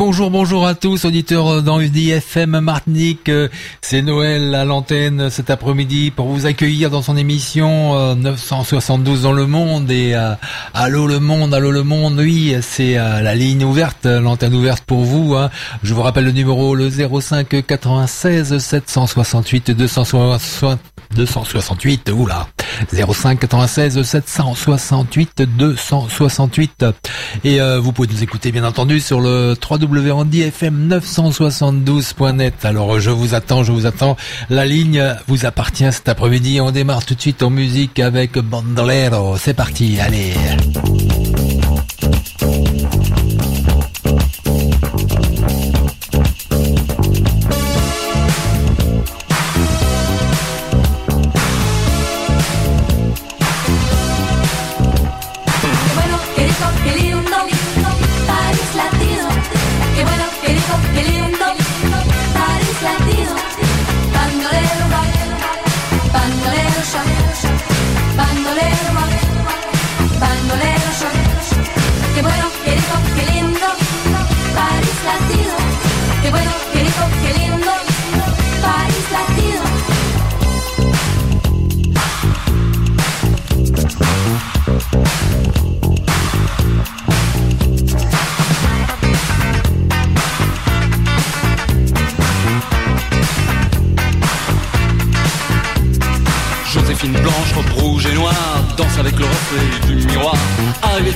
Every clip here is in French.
Bonjour, bonjour à tous, auditeurs d'Envie FM Martinique. C'est Noël à l'antenne cet après-midi pour vous accueillir dans son émission 972 euh, dans le monde. Et euh, allô le monde, allô le monde, oui, c'est euh, la ligne ouverte, l'antenne ouverte pour vous. Hein. Je vous rappelle le numéro, le 05 96 768 260 268, oula, 05 96 768 268. Et vous pouvez nous écouter bien entendu sur le www.fm972.net. Alors je vous attends, je vous attends. La ligne vous appartient cet après-midi. On démarre tout de suite en musique avec Bandolero. C'est parti, allez.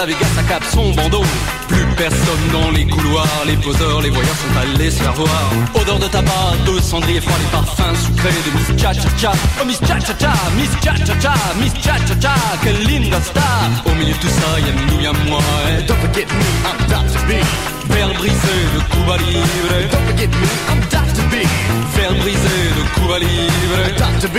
La Vegas à cap son bandeau. Plus personne dans les couloirs, les poseurs, les voyeurs sont allés se faire voir. Odeur de tabac, de cendrier froid, les parfums sucrés de Miss Cha Cha Cha. Oh Miss Cha Cha Cha, Miss Cha Cha Cha, Miss Cha Cha Cha, quelle linda star. Au milieu de tout ça, y'a nous, y'a moi. Don't forget me, I'm Dr. B. Verre brisé de Cuba Libre. Don't forget me, I'm Dr. B. Verre brisé de Cuba Libre. Dr. B,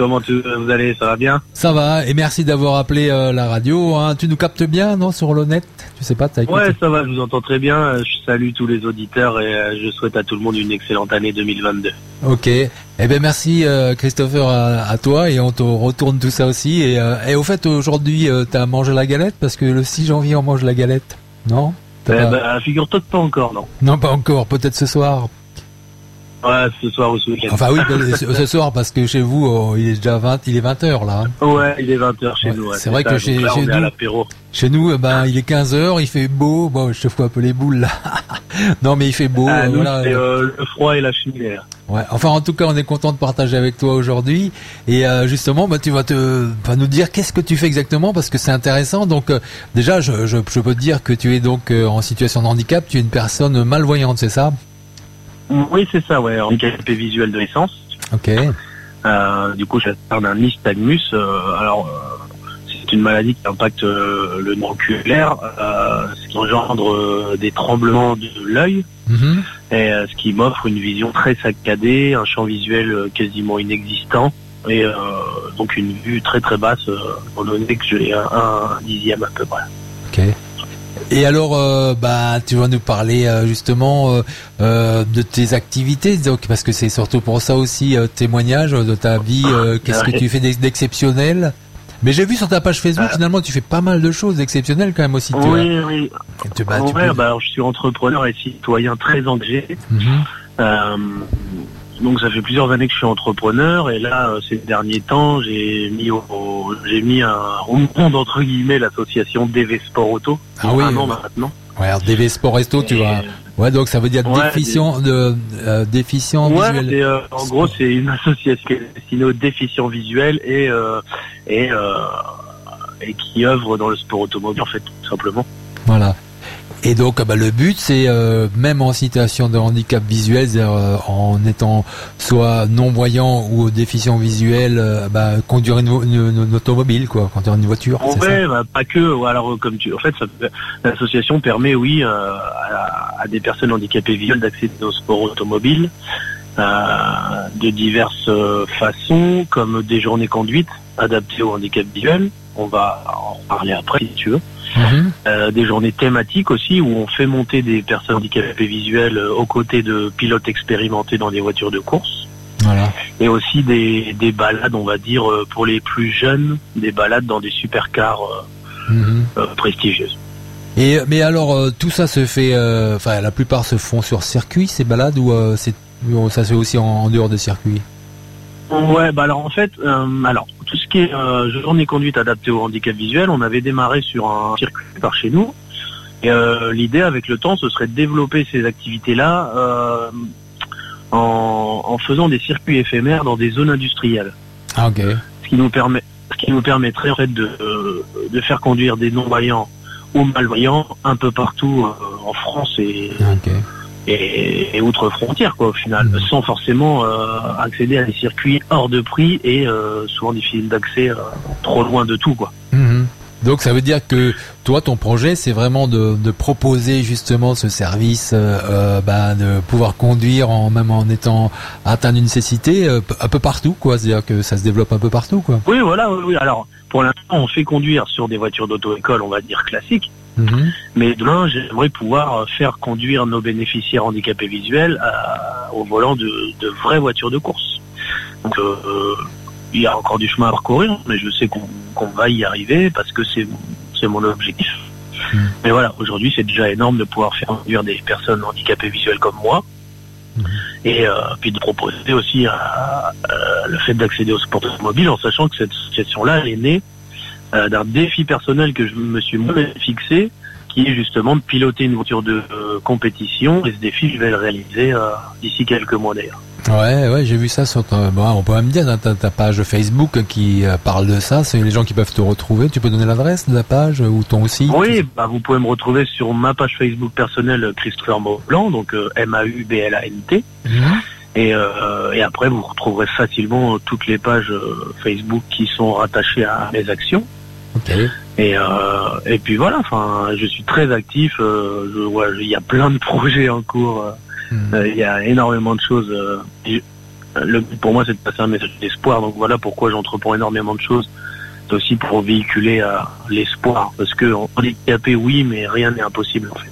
comment tu, vous allez Ça va bien? Ça va, et merci d'avoir appelé euh, la radio. Hein. Tu nous captes bien, non, sur net Tu sais pas, t'as écouté? Ouais, ça va, je vous entends très bien. Euh, Je salue tous les auditeurs et euh, je souhaite à tout le monde une excellente année 2022. Ok. Eh ben merci euh, Christopher à, à toi et on te retourne tout ça aussi. Et, et au fait aujourd'hui euh, t'as mangé la galette? Parce que le 6 janvier on mange la galette, non? Eh pas- ben, figure-toi que pas encore, non. Non pas encore, peut-être ce soir. Ouais, ce soir ou ce week-end. Enfin oui, ce soir parce que chez vous oh, il est déjà 20, il est 20 heures là. Ouais, il est 20h chez Ouais, nous. ouais, c'est vrai ça. que chez- là, chez nous-. Chez nous, eh ben, il est 15 heures, il fait beau. Bon, je te fous un peu les boules là. non, mais il fait beau. Ah, nous, voilà. euh, le froid et la cheminée. Ouais. Enfin, en tout cas, on est content de partager avec toi aujourd'hui. Et euh, justement, bah, tu vas te vas nous dire qu'est-ce que tu fais exactement parce que c'est intéressant. Donc, euh, déjà, je, je, je peux te dire que tu es donc euh, en situation de handicap. Tu es une personne malvoyante, c'est ça? Oui, c'est ça, ouais. Handicapé visuel de naissance. Ok. Euh, du coup, je parle d'un nystagmus. Euh, alors, euh, c'est une maladie qui impacte le nerf oculaire, ce qui engendre des tremblements de l'œil, Mhm. et ce qui m'offre une vision très saccadée, un champ visuel quasiment inexistant, et donc une vue très très basse, étant donné que j'ai un, un dixième à peu près. Ok. Et alors, euh, bah, tu vas nous parler euh, justement euh, de tes activités, donc parce que c'est surtout pour ça aussi témoignage de ta vie. Qu'est-ce que tu fais d'ex- d'exceptionnel Mais j'ai vu sur ta page Facebook, finalement, tu fais pas mal de choses exceptionnelles quand même aussi. tu Oui, oui. Tu, bah, tu ouais, peux- bah, alors, je suis entrepreneur et citoyen très engagé. Mhm. Donc ça fait plusieurs années que je suis entrepreneur et là euh, ces derniers temps j'ai mis au, au- j'ai mis un monde entre guillemets l'association DV Sport Auto Ah oui, un an ouais. maintenant. Ouais, alors DV Sport Resto, tu vas. Ouais, donc ça veut dire Ouais, déficient de euh, déficient Ouais, visuel. euh, en gros c'est une association qui est destinée aux déficients visuels et euh, et et qui œuvre dans le sport automobile en fait tout simplement. Voilà. Et donc, ah bah, le but, c'est euh, même en situation de handicap visuel, c'est-à-dire euh, en étant soit non voyant ou déficient visuel, euh, bah, conduire une, une- une automobile, quoi, conduire une voiture. c'est Ouais, bah, pas que. Alors, euh, comme tu, en fait, ça l'association permet, oui, à, à des personnes handicapées visuelles d'accéder au sport automobile de diverses façons, comme des journées conduites adaptées au handicap visuel. On va en parler après, si tu veux. Mhm. Euh, des journées thématiques aussi, où on fait monter des personnes handicapées visuelles euh, aux côtés de pilotes expérimentés dans des voitures de course Voilà. et aussi des, des balades, on va dire, euh, pour les plus jeunes, des balades dans des supercars Mhm. euh, prestigieuses. Et mais alors, euh, tout ça se fait, enfin, la plupart se font sur circuit, ces balades, ou ça se fait aussi en, en dehors des circuits? Ouais, bah alors en fait, alors tout ce qui est euh, journée conduite adaptée au handicap visuel, on avait démarré sur un circuit par chez nous. Et euh, l'idée avec le temps, ce serait de développer ces activités-là euh, en, en faisant des circuits éphémères dans des zones industrielles, Ah ok. ce qui nous permet, ce qui nous permettrait en fait de, de faire conduire des non-voyants ou malvoyants un peu partout en France et, Ok. Et, et outre frontières quoi au final, Mhm. sans forcément euh, accéder à des circuits hors de prix et euh, souvent difficiles d'accès euh, trop loin de tout quoi. Mhm. Donc ça veut dire que toi, ton projet, c'est vraiment de, de proposer justement ce service, euh, bah, de pouvoir conduire en même en étant atteint d'une euh, un peu partout, quoi. C'est-à-dire que ça se développe un peu partout, quoi. Oui voilà, oui, oui. alors pour l'instant on fait conduire sur des voitures d'auto-école on va dire classiques, Mhm. mais demain j'aimerais pouvoir euh, faire conduire nos bénéficiaires handicapés visuels à- au volant de, de vraies voitures de course. Donc euh, euh, il y a encore du chemin à parcourir, mais je sais qu'on va y arriver parce que c'est mon objectif. Mm. Mais voilà, aujourd'hui c'est déjà énorme de pouvoir faire conduire des personnes handicapées visuelles comme moi. Mhm. Et euh, puis de proposer aussi euh, euh, le fait d'accéder au sport automobile en sachant que cette association-là elle est née euh, d'un défi personnel que je me suis moi-même fixé qui est justement de piloter une voiture de euh, compétition et ce défi je vais le réaliser euh, d'ici quelques mois d'ailleurs. Ouais, ouais, j'ai vu ça sur ton, bon, on peut même dire dans ta, ta page Facebook qui parle de ça. C'est les gens qui peuvent te retrouver. Tu peux donner l'adresse de la page ou ton site? Oui, bah, vous pouvez me retrouver sur ma page Facebook personnelle Christopher Maublanc, donc M-A-U-B-L-A-N-T. Mhm. Et, euh, et après, vous retrouverez facilement toutes les pages Facebook qui sont rattachées à mes actions. Et, euh, et puis voilà, enfin, je suis très actif. euh, je vois, il y a plein de projets en cours. euh, euh, il y a énormément de choses. le but pour moi, c'est de passer un message d'espoir. Donc voilà pourquoi j'entreprends énormément de choses. C'est aussi pour véhiculer l'espoir. Parce que handicapé, oui, mais rien n'est impossible en fait.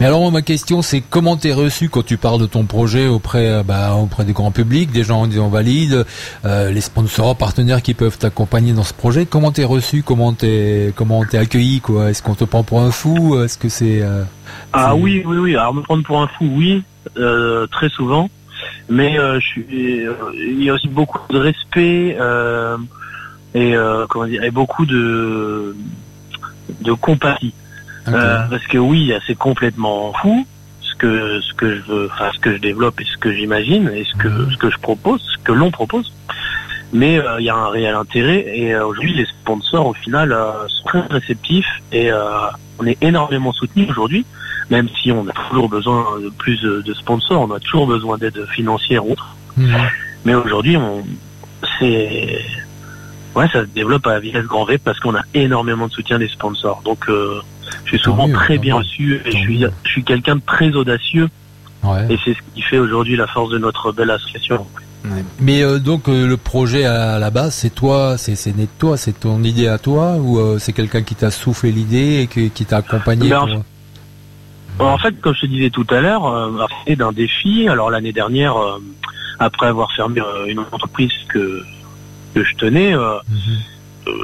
Mais alors ma question c'est comment t'es reçu quand tu parles de ton projet auprès euh, bah, auprès du grand public, des gens disant valides, euh, les sponsors, partenaires qui peuvent t'accompagner dans ce projet. Comment t'es reçu? Comment t'es comment t'es accueilli quoi? Est-ce qu'on te prend pour un fou? Est-ce que c'est euh, Ah oui, oui, oui. Alors me prendre pour un fou, oui, euh, très souvent. Mais je suis, il y a aussi beaucoup de respect et comment dire, et beaucoup de de compatie. Euh, parce que oui, c'est complètement fou ce que ce que je veux, enfin ce que je développe et ce que j'imagine et ce que ce que je propose, ce que l'on propose. Mais euh, il y a un réel intérêt et euh, aujourd'hui les sponsors au final euh, sont très réceptifs et euh, on est énormément soutenus aujourd'hui, même si on a toujours besoin de plus de, sponsors, on a toujours besoin d'aide financière ou autre. Mhm. Mais aujourd'hui, on c'est ouais, ça se développe à vitesse grand V parce qu'on a énormément de soutien des sponsors. Donc euh, je suis souvent mieux, très bien reçu et je suis mieux. je suis quelqu'un de très audacieux Ouais. et c'est ce qui fait aujourd'hui la force de notre belle association. Mais euh, donc euh, le projet à la base, c'est toi, c'est né de toi, c'est ton idée à toi ou euh, c'est quelqu'un qui t'a soufflé l'idée et qui, qui t'a accompagné Ben, pour- En fait, comme je te disais tout à l'heure, euh, c'est d'un défi. Alors l'année dernière, euh, après avoir fermé euh, une entreprise que que je tenais, Mhm.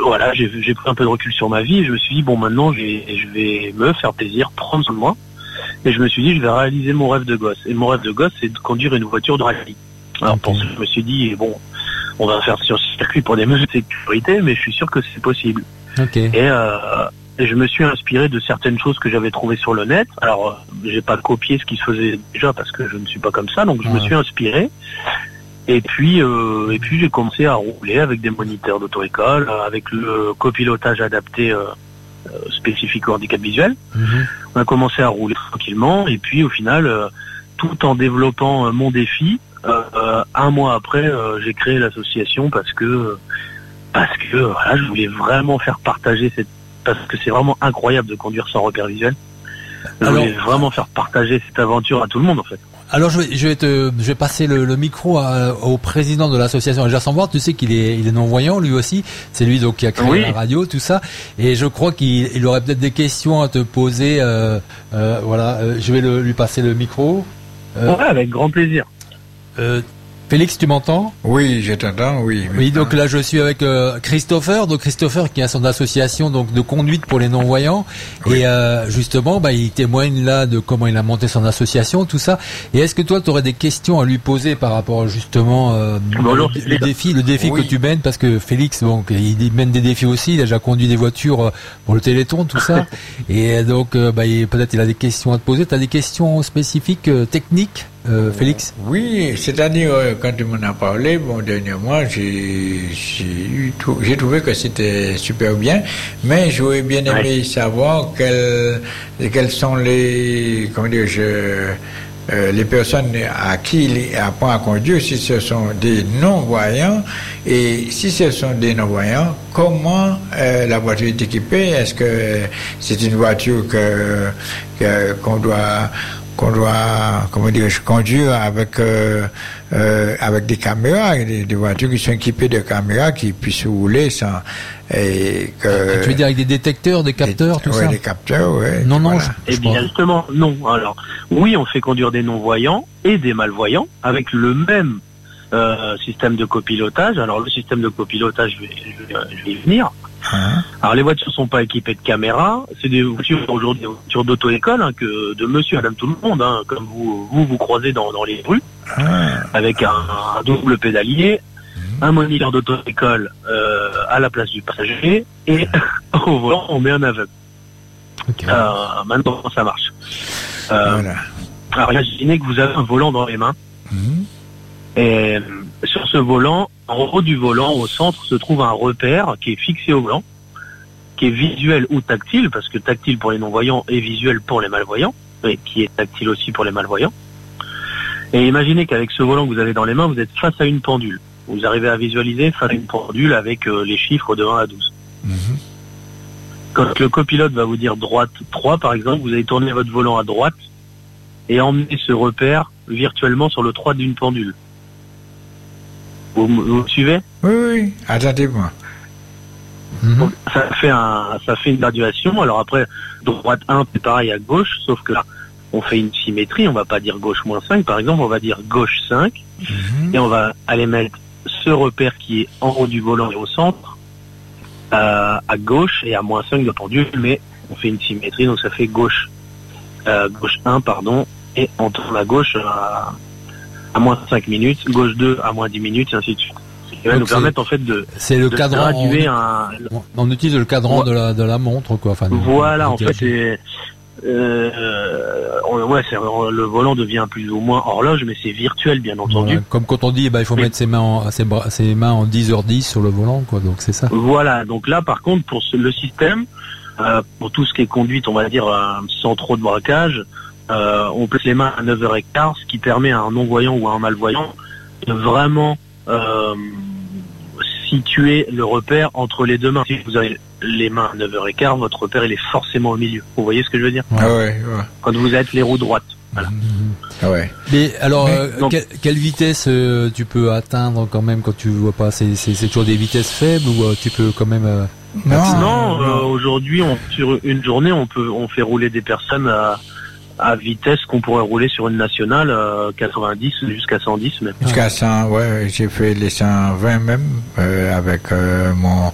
Voilà, j'ai pris un peu de recul sur ma vie et je me suis dit bon maintenant je vais, je vais me faire plaisir, prendre soin de moi. Et je me suis dit je vais réaliser mon rêve de gosse. Et mon rêve de gosse c'est de conduire une voiture de rallye. Alors pour ça je me suis dit bon on va faire sur circuit pour des mesures de sécurité, mais je suis sûr que c'est possible. Ok. Et, euh, je me suis inspiré de certaines choses que j'avais trouvées sur le net. Alors, euh, j'ai pas copié ce qui se faisait déjà parce que je ne suis pas comme ça, donc je me suis inspiré. Et puis, euh, et puis j'ai commencé à rouler avec des moniteurs d'auto-école, euh, avec le copilotage adapté euh, euh, spécifique au handicap visuel. Mhm. On a commencé à rouler tranquillement, et puis au final, euh, tout en développant euh, mon défi, un mois après, euh, j'ai créé l'association parce que parce que voilà, je voulais vraiment faire partager cette parce que c'est vraiment incroyable de conduire sans repère visuel. Je Alors- voulais vraiment faire partager cette aventure à tout le monde en fait. Alors je vais, je vais te, je vais passer le, le micro à- au président de l'association sans voir. Tu sais qu'il est, il est non voyant lui aussi. C'est lui donc qui a créé Oui. la radio, tout ça. Et je crois qu'il il aurait peut-être des questions à te poser. euh, euh, voilà, euh, je vais le- lui passer le micro. Euh, Ouais, avec grand plaisir. Félix, tu m'entends Oui, je t'entends, oui. Oui, donc là je suis avec euh, Christopher, donc Christopher qui a son association donc de conduite pour les non-voyants et euh, justement bah, il témoigne là de comment il a monté son association, tout ça. Et est-ce que toi tu aurais des questions à lui poser par rapport justement euh, Bonjour, le, défi, le défi Oui. que tu mènes? Parce que Félix donc il mène des défis aussi, il a déjà conduit des voitures euh, pour le Téléthon, tout ça. et donc euh, bah, il- peut-être il a des questions à te poser. Tu as des questions spécifiques euh, techniques, euh, Félix? Oui, c'est-à-dire, euh, quand tu m'en as parlé, bon, dernièrement, j'ai trouvé que c'était super bien, mais j'aurais bien aimé savoir quels, quels sont les, comment dire, je, euh, les personnes à qui il apprend à conduire, si ce sont des non-voyants, et si ce sont des non-voyants, comment euh, la voiture est équipée? Est-ce que c'est une voiture que que- qu'on doit qu'on doit, comment dire, conduire avec euh, euh, avec des caméras, des, des voitures qui sont équipées de caméras qui puissent rouler sans et que Tu veux dire avec des détecteurs, des capteurs, tout ouais, ça des capteurs, ouais. Non, non, voilà. je- Eh bien justement, non. Alors, oui, on fait conduire des non-voyants et des malvoyants avec le même euh, système de copilotage. Alors le système de copilotage, je vais, je vais- je vais y venir. Hein? Alors les voitures sont pas équipées de caméras, c'est des voitures aujourd'hui des voitures d'auto-école hein, que de monsieur, madame, tout le monde, hein, comme vous vous vous croisez dans, dans les rues, Ah, avec un, un double pédalier, un moniteur d'auto-école euh, à la place du passager et au volant on met un aveugle. Euh, maintenant ça marche. Euh, voilà. alors imaginez que vous avez un volant dans les mains Mhm. et sur ce volant, en haut du volant, au centre, se trouve un repère qui est fixé au volant, qui est visuel ou tactile, parce que tactile pour les non-voyants et visuel pour les malvoyants, et qui est tactile aussi pour les malvoyants. Et imaginez qu'avec ce volant que vous avez dans les mains, vous êtes face à une pendule. Vous arrivez à visualiser face à une pendule avec euh, les chiffres de 1 à 12. Mhm. Quand le copilote va vous dire droite 3, par exemple, vous allez tourner votre volant à droite et emmener ce repère virtuellement sur le 3 d'une pendule. Vous, vous me suivez? Oui, oui, attentivement. Mhm. Donc, ça fait un, ça fait une graduation. Alors après, droite 1, c'est pareil à gauche, sauf que là, on fait une symétrie. On va pas dire gauche moins 5, par exemple, on va dire gauche 5. Mhm. Et on va aller mettre ce repère qui est en haut du volant et au centre, euh, à gauche et à moins 5 de pendule, mais on fait une symétrie, donc ça fait gauche, euh, gauche 1, pardon, et on tourne à gauche à, à moins 5 minutes, gauche 2 à moins 10 minutes, et ainsi de suite. Ce qui va nous permettre en fait de, C'est le de cadran. On, un, on- on utilise le cadran Ouais. de la de la montre quoi. Enfin, Voilà, en fait, c'est, euh, ouais, le volant devient plus ou moins horloge, mais c'est virtuel, bien entendu. Voilà. Comme quand on dit, bah, il faut Oui. mettre ses mains, en, ses, bras- ses mains en 10h10 sur le volant, quoi. Donc c'est ça. Voilà, donc là, par contre, pour ce- le système, euh, pour tout ce qui est conduite, on va dire, euh, sans trop de braquage, euh, on place les mains à 9h15, ce qui permet à un non-voyant ou à un malvoyant de vraiment euh, situer le repère entre les deux mains. Si vous avez les mains à 9h15, votre repère, il est forcément au milieu. Vous voyez ce que je veux dire? Ah ouais, ouais. Quand vous êtes les roues droites. Voilà. Ah ouais. Mais alors, euh, donc- quelle, quelle vitesse euh, tu peux atteindre quand même quand tu vois pas? C'est c'est- c'est toujours des vitesses faibles ou euh, tu peux quand même euh, Non, non, euh, aujourd'hui, on, sur une journée, on peut, on fait rouler des personnes à, à vitesse qu'on pourrait rouler sur une nationale, euh, 90 jusqu'à 110 même. Jusqu'à 100, ouais, j'ai fait les 120 même euh, avec euh, mon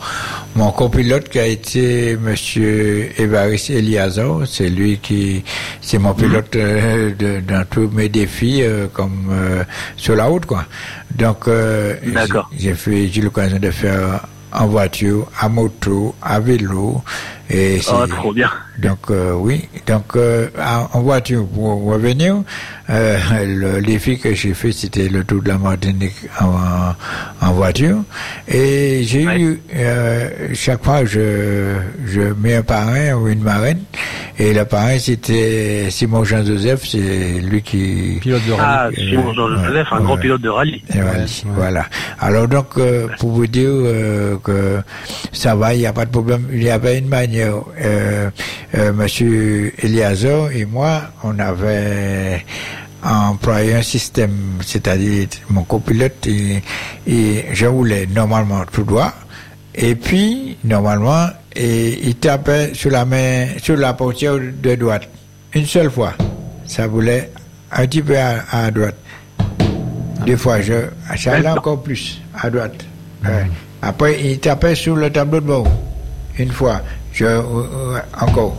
mon copilote qui a été Monsieur Évariste Eliazar. C'est lui qui, c'est mon pilote euh, de, dans tous mes défis euh, comme euh, sur la route quoi. Donc euh, j'ai fait, j'ai eu l'occasion de faire en voiture, à moto, à vélo et Oh, trop bien. donc euh, oui, donc euh, en voiture pour revenir, euh, le défi que j'ai fait c'était le tour de la Martinique en, en voiture et j'ai Ouais. eu euh, chaque fois je je mets un parrain ou une marraine et le parrain c'était Simon Jean Joseph, c'est lui qui pilote de Ah, rallye Simon Jean ouais, Joseph, un ouais. grand pilote de rallye. Ouais, voilà, ouais. voilà. Alors donc, euh, pour vous dire euh, que ça va, il n'y a pas de problème. Il y avait une manière. Euh, euh, Monsieur Eliazar et moi, on avait employé un système, c'est-à-dire mon copilote et, et je roulais normalement tout droit. Et puis, normalement, et il tapait sur la main, sur la portière de droite. Une seule fois. Ça voulait un petit peu à, à droite. Deux fois, je, ça allait encore plus à droite. Ouais. Après, il tapait sur le tableau de bord. Une fois, je, euh, euh, encore.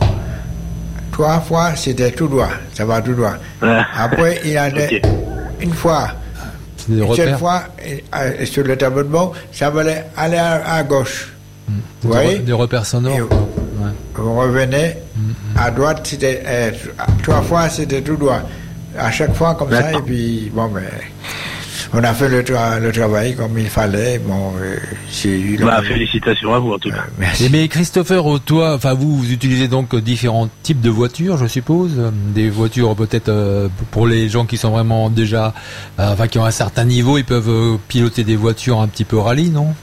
Trois fois, c'était tout droit. Ça va tout droit. Ouais. Après, il allait Ok. une fois, une seule fois, et, euh, sur le tableau de bord, ça allait aller à, à gauche. Vous Des, voyez des repères sonores. Et-. Ouais. on revenait à droite, c'était euh, trois fois c'était tout droit. À chaque fois comme ça, et puis bon ben on a fait le, tra- le travail comme il fallait. Bon, euh, j'ai eu le- Bah, félicitations à vous en tout Euh, cas. merci. Et mais Christopher, euh, toi, enfin vous, vous utilisez donc euh, différents types de voitures, je suppose, euh, des voitures peut-être euh, pour les gens qui sont vraiment déjà, euh, enfin qui ont un certain niveau, ils peuvent euh, piloter des voitures un petit peu rallye, non?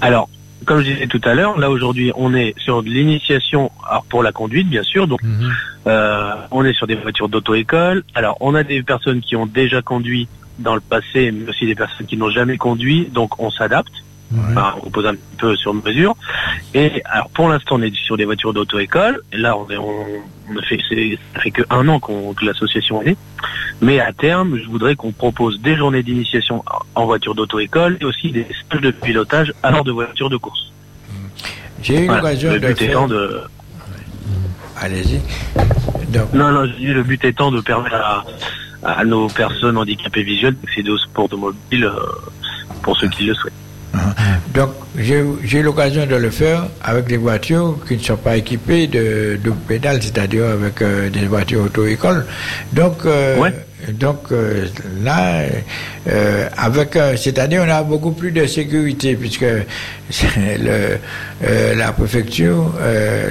Alors, comme je disais tout à l'heure, là aujourd'hui, on est sur de l'initiation, pour la conduite bien sûr, donc Mhm. Euh, on est sur des voitures d'auto-école. Alors, on a des personnes qui ont déjà conduit dans le passé, mais aussi des personnes qui n'ont jamais conduit, donc on s'adapte. Enfin, on pose un petit peu sur mesure. Et alors, pour l'instant, on est sur des voitures d'auto-école. Et Là, on, est, on, on a fait, c'est- ça fait que un an qu'on, que l'association est née. Mais à terme, je voudrais qu'on propose des journées d'initiation en voiture d'auto-école et aussi des stages de pilotage à bord de voitures de course. J'ai eu l'occasion de faire. Allez-y. Donc, Non, non, je dis le but étant de permettre à, à nos personnes handicapées visuelles d'accéder au sport automobile euh, pour ceux qui le souhaitent. Donc, j'ai j'ai eu l'occasion de le faire avec des voitures qui ne sont pas équipées de, de pédales, c'est-à-dire avec euh, des voitures auto-école. Donc, euh, Ouais. Donc euh, là, euh, avec, euh, c'est-à-dire, on a beaucoup plus de sécurité puisque le, euh, la préfecture,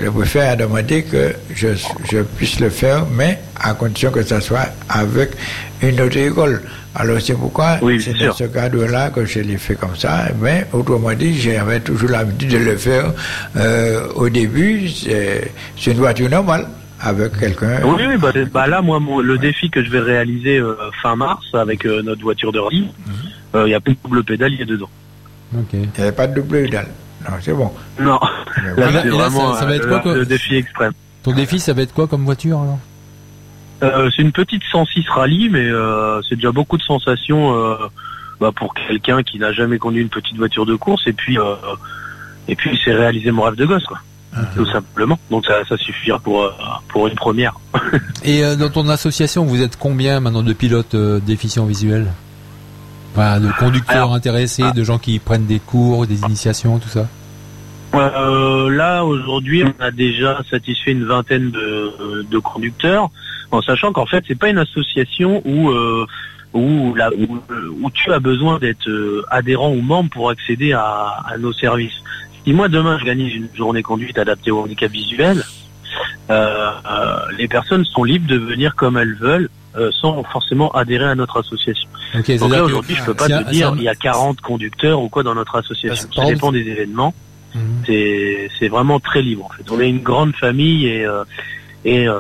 le préfet a demandé que je, je puisse le faire, mais à condition que ça soit avec une auto-école. Alors c'est pourquoi Oui, c'est dans ce cadre-là que je l'ai fait comme ça. Mais autrement dit, j'avais toujours l'habitude de le faire au début. C'est une voiture normale avec quelqu'un. Oui, oui, bah, bah là, moi, mon- le défi que je vais réaliser euh, fin mars avec euh, notre voiture de rallye, euh, il y a plus de double pédalier dedans. Ok. Il n'y avait pas de double pédale. Non, c'est bon. Non, là, voilà. là- c'est et là, vraiment ça- ça va euh, être quoi, le- quoi le défi extrême. Ton défi, ça va être quoi comme voiture alors? Euh, c'est une petite 106 rallye, mais euh, c'est déjà beaucoup de sensations euh, bah, pour quelqu'un qui n'a jamais conduit une petite voiture de course. Et puis, euh, et puis, c'est réaliser mon rêve de gosse, quoi. Tout simplement. Donc ça, ça suffira pour euh, pour une première. Et euh, dans ton association, vous êtes combien maintenant de pilotes euh, déficients visuels? Enfin, de conducteurs Alors, intéressés, ah. de gens qui prennent des cours, des initiations, tout ça? Euh, là aujourd'hui, on a déjà satisfait une vingtaine de, de conducteurs, en sachant qu'en fait, c'est pas une association où euh, où, la- où, où tu as besoin d'être adhérent ou membre pour accéder à, à nos services. Si moi demain j'organise une journée conduite adaptée au handicap visuel, euh, euh, les personnes sont libres de venir comme elles veulent. euh, sans forcément adhérer à notre association. Ok, Donc là que- aujourd'hui je peux pas te dire il y a 40 conducteurs ou quoi dans notre association. Ça dépend des événements Mhm. c'est c'est vraiment très libre en fait. On est une grande famille et euh, et euh,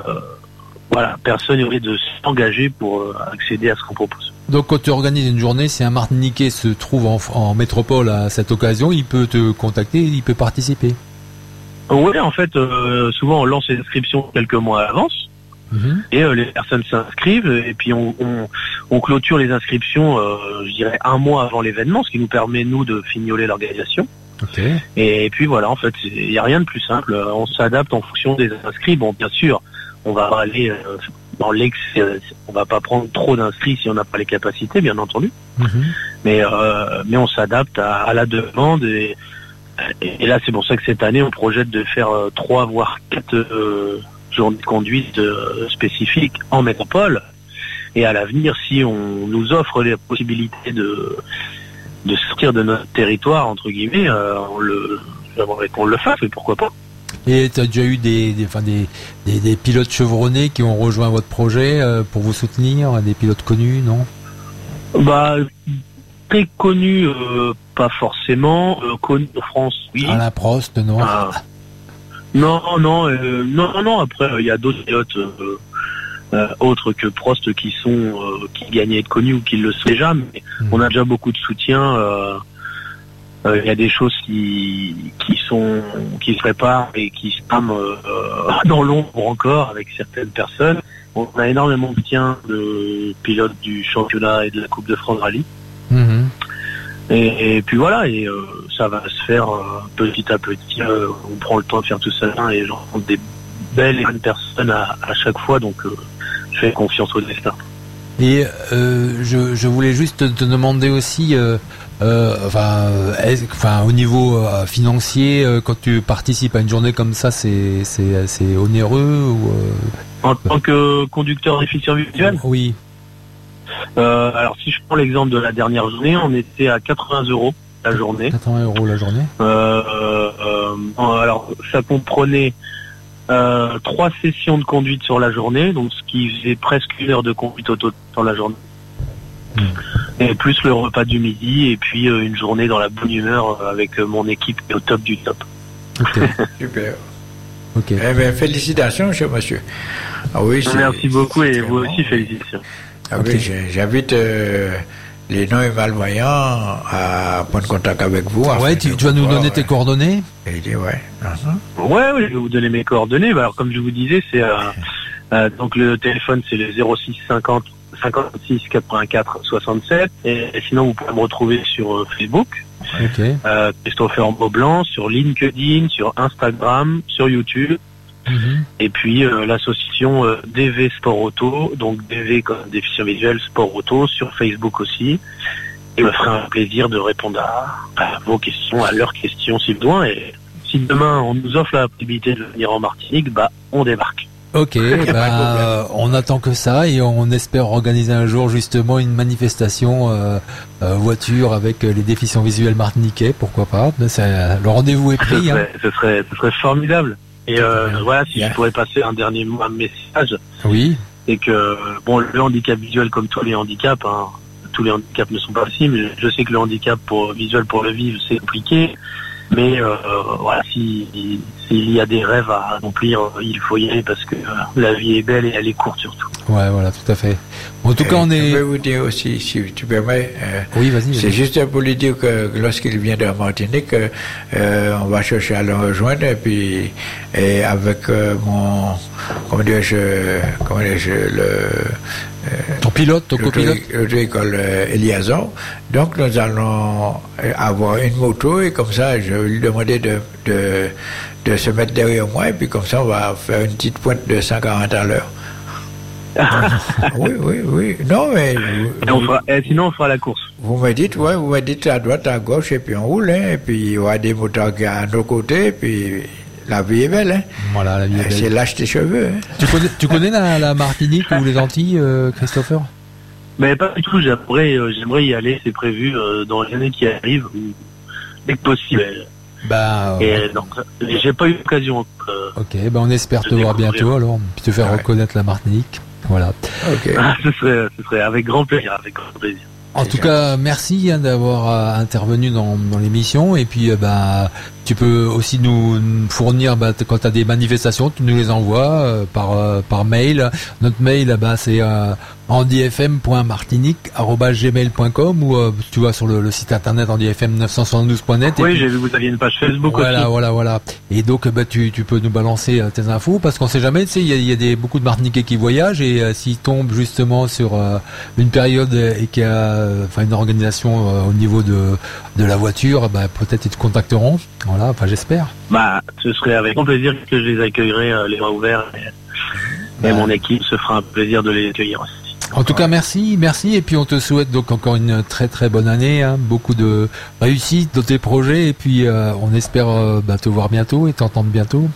voilà, personne n'est obligé de s'engager pour accéder à ce qu'on propose. Donc quand tu organises une journée, si un Martiniquais se trouve en, en métropole à cette occasion, il peut te contacter, il peut participer. Oui, en fait, euh, souvent on lance les inscriptions quelques mois à l'avance Mhm. et euh, les personnes s'inscrivent et puis on, on, on clôture les inscriptions, euh, je dirais un mois avant l'événement, ce qui nous permet nous de fignoler l'organisation. Et puis voilà, en fait, il n'y a rien de plus simple. On s'adapte en fonction des inscrits. Bon, bien sûr, on va aller dans l'excès. euh, On va pas prendre trop d'inscrits si on n'a pas les capacités, bien entendu. Mhm. Mais euh, mais on s'adapte à, à la demande. Et, et là, c'est pour ça que cette année, on projette de faire euh, trois voire quatre euh, journées de conduite euh, spécifiques en métropole. Et à l'avenir, si on nous offre les possibilités de de sortir de notre territoire entre guillemets, on le j'aimerais qu'on le fasse, mais pourquoi pas Et tu as déjà eu des, des, enfin, des, des, des pilotes chevronnés qui ont rejoint votre projet euh, pour vous soutenir, des pilotes connus, non? Bah très connu, euh, pas forcément. Euh, connu en France, oui. Alain Prost, non? Ah. non, non, euh, non, non. Après, euh, il y a d'autres pilotes euh, autres que Prost qui sont qui gagnent à être connus ou qui le sont déjà. Mais Mhm. on a déjà beaucoup de soutien. Euh, Il y a des choses qui qui sont qui se préparent et qui se trament euh, dans l'ombre encore avec certaines personnes. On a énormément de soutien de pilotes du championnat et de la Coupe de France Rallye. Mhm. Et, et puis voilà, et euh, ça va se faire euh, petit à petit. euh, on prend le temps de faire tout ça et je rencontre des belles et bonnes personnes à, à chaque fois, donc je fais confiance au destin. Et je, je voulais juste te demander aussi, enfin, euh, est-ce- enfin, au niveau euh, financier, euh, quand tu participes à une journée comme ça, c'est c'est onéreux ou euh, En tant que conducteur déficient visuel, Oui. euh, alors si je prends l'exemple de la dernière journée, on était à 80 euros la journée. 80 euros la journée. Euh, euh, alors ça comprenait euh, trois sessions de conduite sur la journée, donc ce qui faisait presque une heure de conduite au total sur la journée. Hmm. Et plus le repas du midi et puis euh, une journée dans la bonne humeur euh, avec euh, mon équipe qui est au top du top. Ok. Super. ok. Eh bien, félicitations, cher monsieur. Ah oui, Merci beaucoup et vous aussi félicitations. Ah oui, j'invite euh, les non et malvoyants à prendre contact avec vous. Ouais, tu, tu vas nous donner tes coordonnées. aider, ouais. Mhm. Ouais, oui, je vais vous donner mes coordonnées. Bah, alors comme je vous disais, c'est euh, euh, donc le téléphone c'est le 06 50 56 84 67 et, et sinon vous pouvez me retrouver sur euh, Facebook. Ok. euh, Christopher Maublanc, sur LinkedIn, sur Instagram, sur YouTube, Mhm. et puis euh, l'association euh, DV Sport Auto, donc DV comme déficient visuel Sport Auto, sur Facebook aussi. Et me ferai un plaisir de répondre à, à vos questions, à leurs questions si besoin. Et si demain on nous offre la possibilité de venir en Martinique, bah on débarque. Ok, bah, on attend que ça et on espère organiser un jour justement une manifestation euh, euh, voiture avec euh, les déficients visuels martiniquais, pourquoi pas. C'est- le rendez-vous est Ce pris. hein. serait, ce serait, ce serait formidable. Et euh, voilà, si Bien. je pourrais passer un dernier mot, un message, Oui. c'est que bon le handicap visuel comme tous les handicaps hein, tous les handicaps ne sont pas possibles je sais que le handicap pour visuel pour le vivre c'est compliqué Mais euh, voilà, si- s'il y a des rêves à accomplir, euh, il faut y aller parce que euh, la vie est belle et elle est courte surtout. Ouais, voilà, tout à fait. En tout cas, on Euh, Je est. vais vous dire aussi, si tu permets, euh, Oui, vas-y. c'est juste pour lui dire que lorsqu'il vient de Martinique, on va chercher à le rejoindre et puis et avec euh, mon, comment dirais-je, comment dirais-je, le Ton pilote, ton copilote. l'auto-école euh, Eliazon. Donc nous allons euh, avoir une moto et comme ça, je vais lui demander de, de, de se mettre derrière moi et puis comme ça, on va faire une petite pointe de 140 à l'heure. oui, oui, oui. Non, mais vous, on fera, et sinon, on fera la course. vous me dites, ouais, vous me dites à droite, à gauche, et puis on roule, hein, et puis il y aura des motards qui à nos côtés, et puis la vie est belle, hein. Voilà, la vie est belle. C'est lâche tes cheveux, hein. Tu connais, tu connais la, la Martinique ou les Antilles, euh, Christopher? Mais pas du tout, j'aimerais, euh, j'aimerais y aller, c'est prévu euh, dans les années qui arrivent, dès que possible. Bah, Et euh, euh, donc, j'ai pas eu l'occasion. euh, ok, bah on espère te voir bientôt alors, puis te faire Ouais. reconnaître la Martinique. Voilà. Ok. Ah, ce serait, ce serait avec grand plaisir, avec grand plaisir. En tout cas, merci hein, d'avoir euh, intervenu dans, dans l'émission. Et puis, euh, bah, tu peux aussi nous fournir, bah, quand tu as des manifestations, tu nous les envoies euh, par, euh, par mail. Notre mail, bah, c'est euh, ou euh, tu vas sur le, le site internet andifm972.net. et Oui, puis- j'ai vu que vous aviez une page Facebook voilà, aussi. voilà, voilà. Et donc, bah, tu, tu peux nous balancer euh, tes infos parce qu'on sait jamais. Tu sais, il y a, y a des beaucoup de Martiniquais qui voyagent et euh, s'ils tombent justement sur euh, une période et qu'il y a, euh, une organisation euh, au niveau de de la voiture, bah, peut-être ils te contacteront. Voilà, enfin, j'espère. Bah, ce serait avec grand plaisir que je les accueillerai euh, les bras ouverts. Et, et Bah. mon équipe se fera un plaisir de les accueillir aussi. En tout cas, merci, merci. Et puis, on te souhaite donc encore une très très bonne année, hein, beaucoup de réussite dans tes projets. Et puis, euh, on espère euh, bah, te voir bientôt et t'entendre bientôt.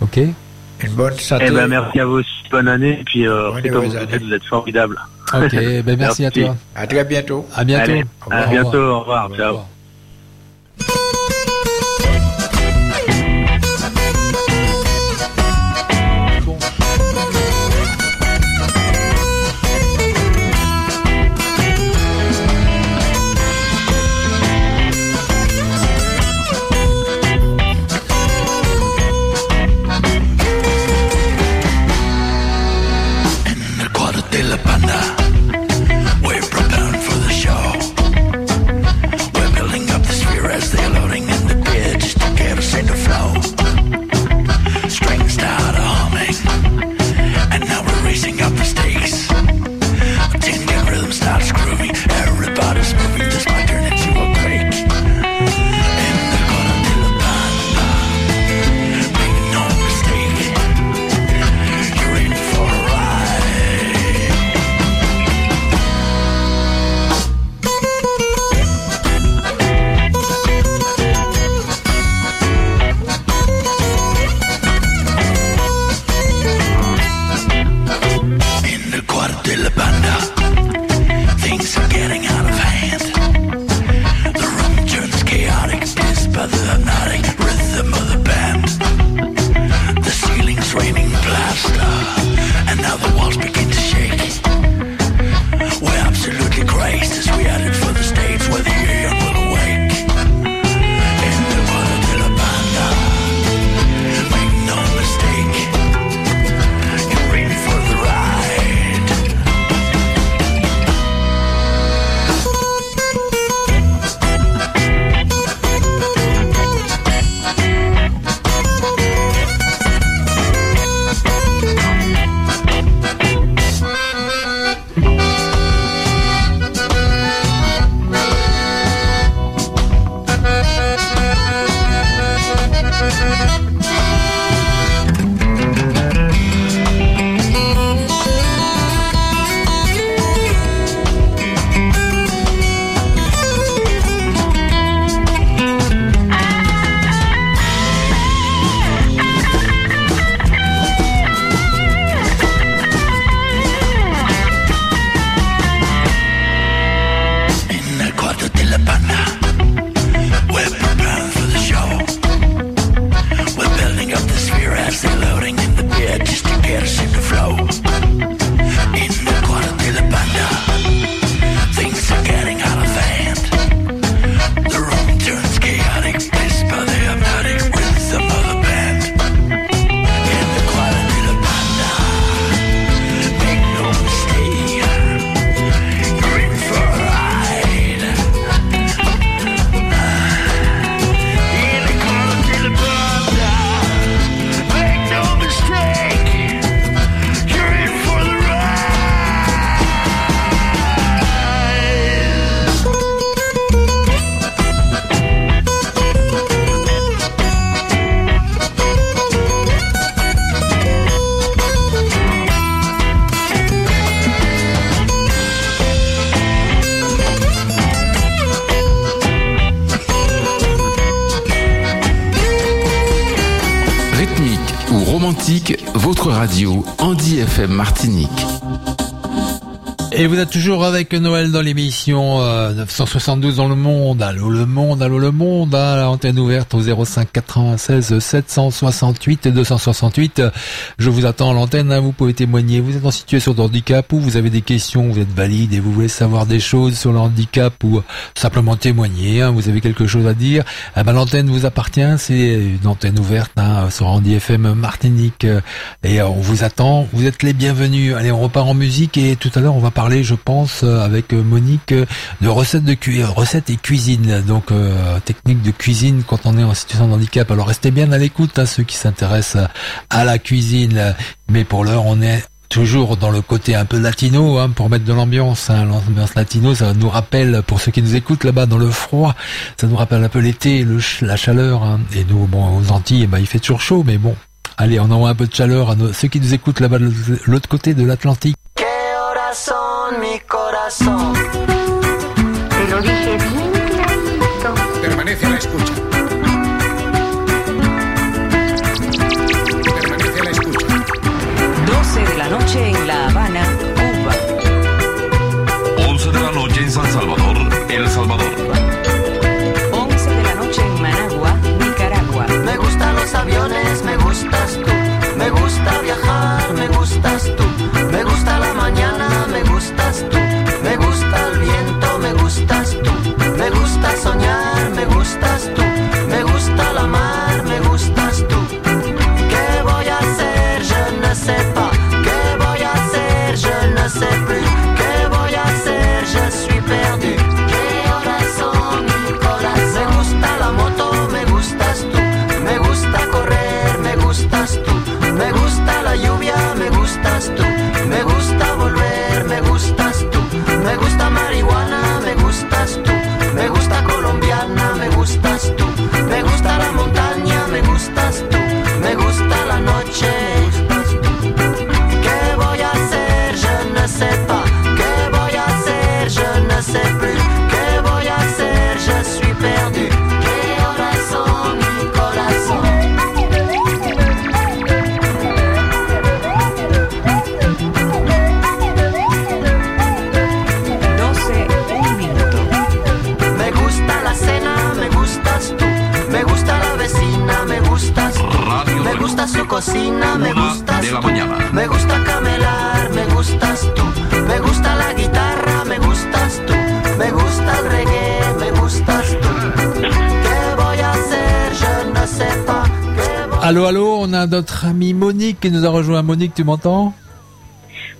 Ok? Une bonne santé. Eh ben, merci à vous aussi. Bonne année. Et puis, euh, comme vous êtes, vous êtes formidables. Ok. ben merci à toi. À très bientôt. À bientôt. Allez, Au à revoir. bientôt. Au revoir. Au Ciao. revoir. the FM Martinique. Et vous êtes toujours avec Noël dans l'émission 972 euh, dans le monde. Allô le monde, allô le monde. Hein, la antenne ouverte au 05 96 768 268. Je vous attends à l'antenne. Hein, vous pouvez témoigner. Vous êtes en situation de handicap ou vous avez des questions, vous êtes valide et vous voulez savoir des choses sur le handicap ou simplement témoigner. Hein, vous avez quelque chose à dire. Eh ben, l'antenne vous appartient. C'est une antenne ouverte hein, sur Andy FM Martinique. Et on vous attend. Vous êtes les bienvenus. Allez, on repart en musique et tout à l'heure on va parler je pense, euh, avec euh, Monique euh, de recettes de recettes et cuisine. Donc technique de cuisine quand on est en situation de handicap. Alors restez bien à l'écoute, hein, ceux qui s'intéressent à la cuisine. Mais pour l'heure, on est toujours dans le côté un peu latino, hein, pour mettre de l'ambiance. Hein. L'ambiance latino, ça nous rappelle, pour ceux qui nous écoutent là-bas dans le froid, ça nous rappelle un peu l'été, la chaleur. Hein. Et nous, bon, aux Antilles, bah, il fait toujours chaud, mais bon. Allez, on envoie un peu de chaleur à ceux qui nous écoutent là-bas de l'autre côté de l'Atlantique. Mi corazón. Te lo dije bien clarito. Permanece a la escucha. Permanece a la escucha. 12 de la noche en La Monique qui nous a rejoint. Monique, tu m'entends?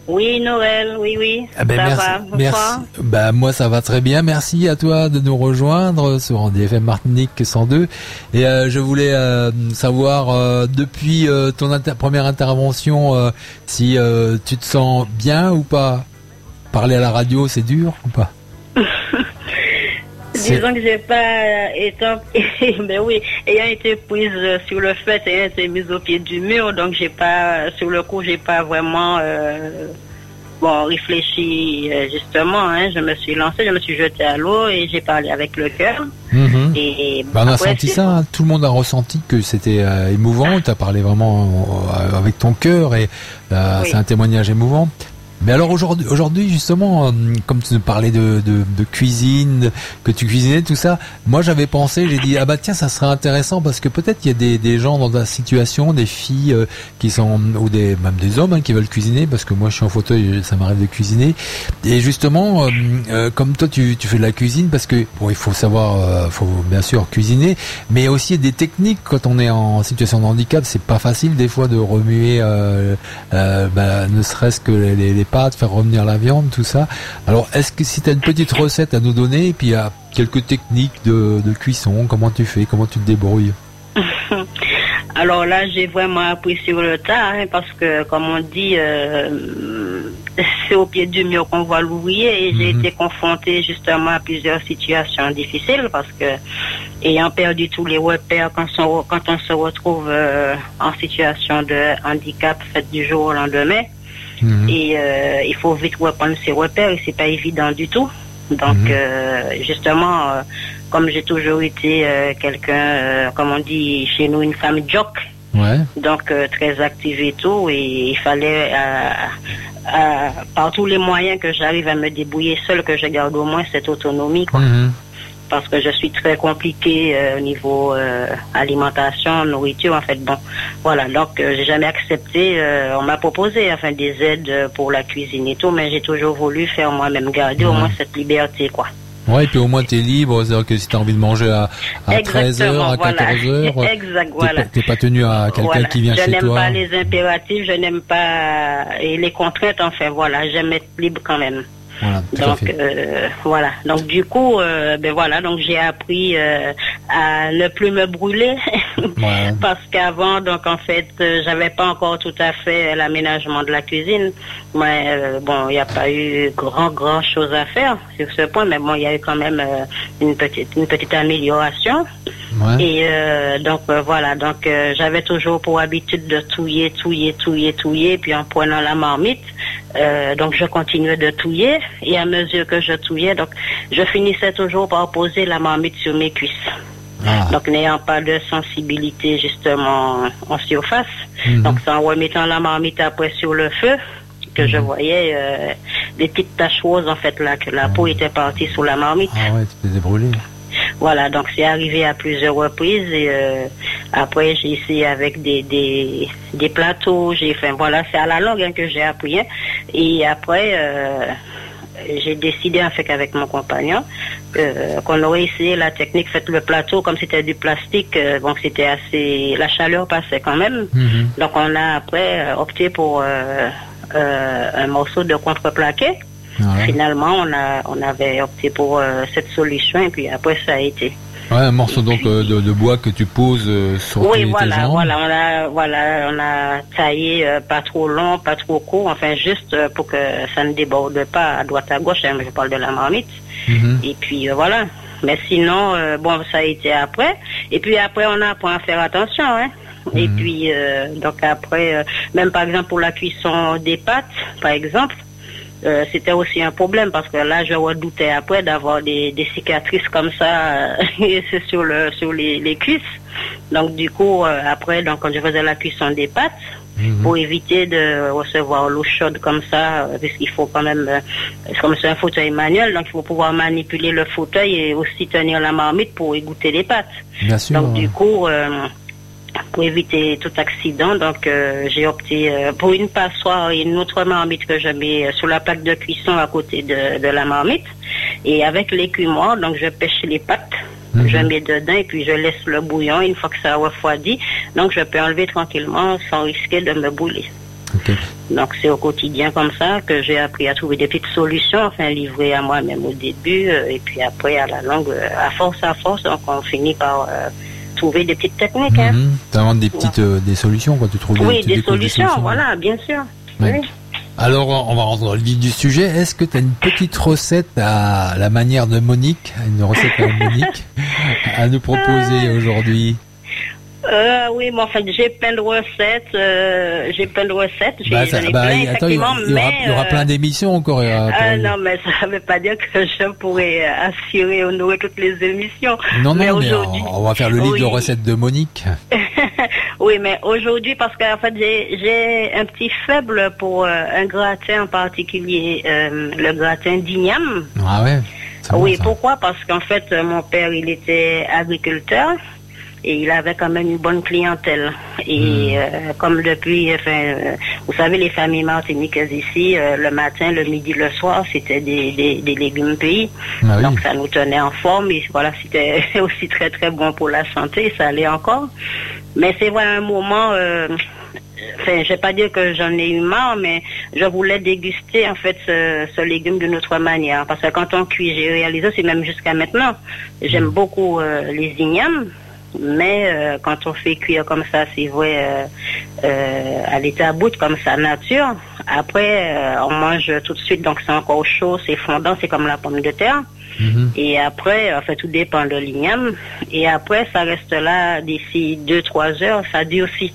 Oui, Noël, oui, oui. Ah ben, ça merci, va. merci. Bonsoir. Bah, moi, ça va très bien. Merci à toi de nous rejoindre sur Andy FM Martinique 102. Et euh, je voulais euh, savoir euh, depuis ton inter- première intervention si tu te sens bien ou pas? Parler à la radio, c'est dur ou pas? Disons que j'ai pas euh, été, mais oui, ayant été prise euh, sur le fait, ayant été mise au pied du mur, donc j'ai pas, sur le coup, j'ai pas vraiment, euh, bon, réfléchi euh, justement. Hein, je me suis lancée, je me suis jetée à l'eau et j'ai parlé avec le cœur. Mhm. Et Bah, on a après, senti ça, hein. tout le monde a ressenti que c'était euh, émouvant, tu as parlé vraiment euh, avec ton cœur et euh, Oui. c'est un témoignage émouvant. Mais alors aujourd'hui, justement, euh, comme tu nous parlais de, de, de cuisine, que tu cuisinais tout ça, moi j'avais pensé, j'ai dit ah bah tiens ça serait intéressant parce que peut-être il y a des, des gens dans ta situation, des filles euh, qui sont ou des même des hommes hein, qui veulent cuisiner parce que moi je suis en fauteuil, ça m'arrive de cuisiner. Et justement, euh, euh, comme toi tu, tu fais de la cuisine parce que bon il faut savoir, euh, faut bien sûr cuisiner, mais aussi des techniques quand on est en situation de handicap, c'est pas facile des fois de remuer, bah, ne serait-ce que les, les pâtes, faire revenir la viande, tout ça. Alors est-ce que si tu as une petite recette à nous donner et puis il y a quelques techniques de, de cuisson, comment tu fais, comment tu te débrouilles Alors là, j'ai vraiment appris sur le tas, hein, parce que, comme on dit, euh, c'est au pied du mur qu'on voit l'ouvrier, et j'ai Mhm. été confrontée justement à plusieurs situations difficiles, parce que, ayant perdu tous les repères, quand, on- quand on se retrouve euh, en situation de handicap fait du jour au lendemain, Mhm. et euh, il faut vite reprendre ses repères, et c'est pas évident du tout. Donc, Mhm. euh, justement, euh, comme j'ai toujours été quelqu'un, comme on dit chez nous, une femme jock, Ouais. donc très active et tout, et il fallait par tous les moyens que j'arrive à me débrouiller seule, que je garde au moins cette autonomie, quoi. Mhm. Parce que je suis très compliquée euh, au niveau euh, alimentation, nourriture, en fait. Bon, voilà. Donc, euh, j'ai jamais accepté. euh, on m'a proposé, enfin, des aides pour la cuisine et tout, mais j'ai toujours voulu faire moi-même, garder au Mhm. moins cette liberté, quoi. Ouais, et puis au moins t'es libre, c'est-à-dire que si t'as envie de manger à, à 13h, à voilà. 14h, Exact, t'es voilà. pas, t'es pas tenu à quelqu'un Voilà. qui vient je chez n'aime toi. pas les impératifs, je n'aime pas et les contraintes, enfin voilà, j'aime être libre quand même. Voilà, Donc euh, voilà. Donc du coup, euh, ben voilà, donc j'ai appris euh, à ne plus me brûler Ouais. parce qu'avant, donc en fait, j'avais pas encore tout à fait l'aménagement de la cuisine. Mais bon, il n'y a pas eu grand grand chose à faire sur ce point, mais bon, il y a eu quand même une petite une petite amélioration. Ouais. Et donc voilà, donc j'avais toujours pour habitude de touiller, touiller, touiller, touiller, puis en prenant la marmite, euh, donc je continuais de touiller, et à mesure que je touillais, donc je finissais toujours par poser la marmite sur mes cuisses. Ah. Donc n'ayant pas de sensibilité justement en surface, Mhm. donc c'est en remettant la marmite après sur le feu que je voyais euh, des petites taches roses en fait là, que la peau était partie sous la marmite. Ah ouais, tu t'es brûlé. Voilà, donc c'est arrivé à plusieurs reprises et euh, après j'ai essayé avec des, des, des plateaux, j'ai fait, voilà, c'est à la longue hein, que j'ai appris. hein. Et après, euh, j'ai décidé en fait qu'avec mon compagnon euh, qu'on aurait essayé la technique, fait le plateau comme c'était du plastique, euh, donc c'était assez, la chaleur passait quand même. Mhm. Donc on a après euh, opté pour euh, euh, un morceau de contreplaqué. Voilà. Finalement, on a, on avait opté pour euh, cette solution et puis après ça a été. Ouais, un morceau donc euh, de, de bois que tu poses euh, sur Oui, tes, tes voilà, jambes. voilà, on a, voilà, on a taillé euh, pas trop long, pas trop court, enfin juste euh, pour que ça ne déborde pas à droite à gauche. hein, je parle de la marmite. Mhm. Et puis euh, voilà. Mais sinon, bon, ça a été après. Et puis après, on apprend à faire attention. Hein. Et puis, euh, donc après, même par exemple pour la cuisson des pâtes, par exemple, euh, c'était aussi un problème parce que là, je redoutais après d'avoir des, des cicatrices comme ça euh, c'est sur le sur les, les cuisses. Donc du coup, euh, après, donc quand je faisais la cuisson des pâtes, pour éviter de recevoir l'eau chaude comme ça, euh, parce qu'il faut quand même, comme c'est un fauteuil manuel, donc il faut pouvoir manipuler le fauteuil et aussi tenir la marmite pour égoutter les pâtes. Bien sûr. Donc du coup, euh, pour éviter tout accident, donc euh, j'ai opté euh, pour une passoire et une autre marmite que je mets euh, sur la plaque de cuisson à côté de, de la marmite. Et avec l'écumoire, donc je pêche les pâtes. Je mets dedans et puis je laisse le bouillon. Une fois que ça a refroidi, donc je peux enlever tranquillement sans risquer de me brûler. Donc c'est au quotidien comme ça que j'ai appris à trouver des petites solutions, enfin livrées à moi-même au début, euh, et puis après à la longue, à force à force, donc on finit par trouver des petites techniques. hein. Mhm. T'inventes des petites euh, des solutions quoi, tu trouves Oui, tu des découvres solutions, voilà, bien sûr. Ouais. Oui. Alors, on va rentrer dans le vif du sujet. Est-ce que tu as une petite recette à la manière de Monique, une recette à Monique, à nous proposer aujourd'hui? Euh, oui, mais enfin, j'ai plein de recettes, euh, j'ai plein de recettes, j'ai Bah, ça- bah, plein, attends, il y aura, effectivement, il y aura- mais... il y aura euh, plein d'émissions encore. ah, non, mais ça ne veut pas dire que je pourrais euh, assurer honorer toutes les émissions. non, mais non, mais aujourd'hui- on, on va faire le livre Oui. de recettes de Monique. oui, mais aujourd'hui, parce qu'en fait, j'ai un petit faible pour euh, un gratin en particulier, euh, le gratin d'igname. Ah ouais bon, Oui, ça. pourquoi? Parce qu'en fait, euh, mon père, il était agriculteur et il avait quand même une bonne clientèle. Et Hmm. euh, comme depuis, enfin, euh, vous savez, les familles martiniquaises ici, euh, le matin, le midi, le soir, c'était des, des, des légumes pays. Ah oui. Donc ça nous tenait en forme et voilà, c'était aussi très très bon pour la santé, ça allait encore. Mais c'est vrai, un moment, euh, enfin, je vais pas dire que j'en ai eu marre, mais je voulais déguster en fait ce, ce légume d'une autre manière. Parce que quand on cuit, j'ai réalisé, c'est même jusqu'à maintenant, j'aime beaucoup euh, les ignames. Mais euh, quand on fait cuire comme ça, c'est vrai, euh, euh, à l'état brut, comme ça, nature, après, on mange tout de suite, donc c'est encore chaud, c'est fondant, c'est comme la pomme de terre. Mhm. Et après, en fait, tout dépend de l'igname. Et après, ça reste là d'ici deux, trois heures, ça durcit.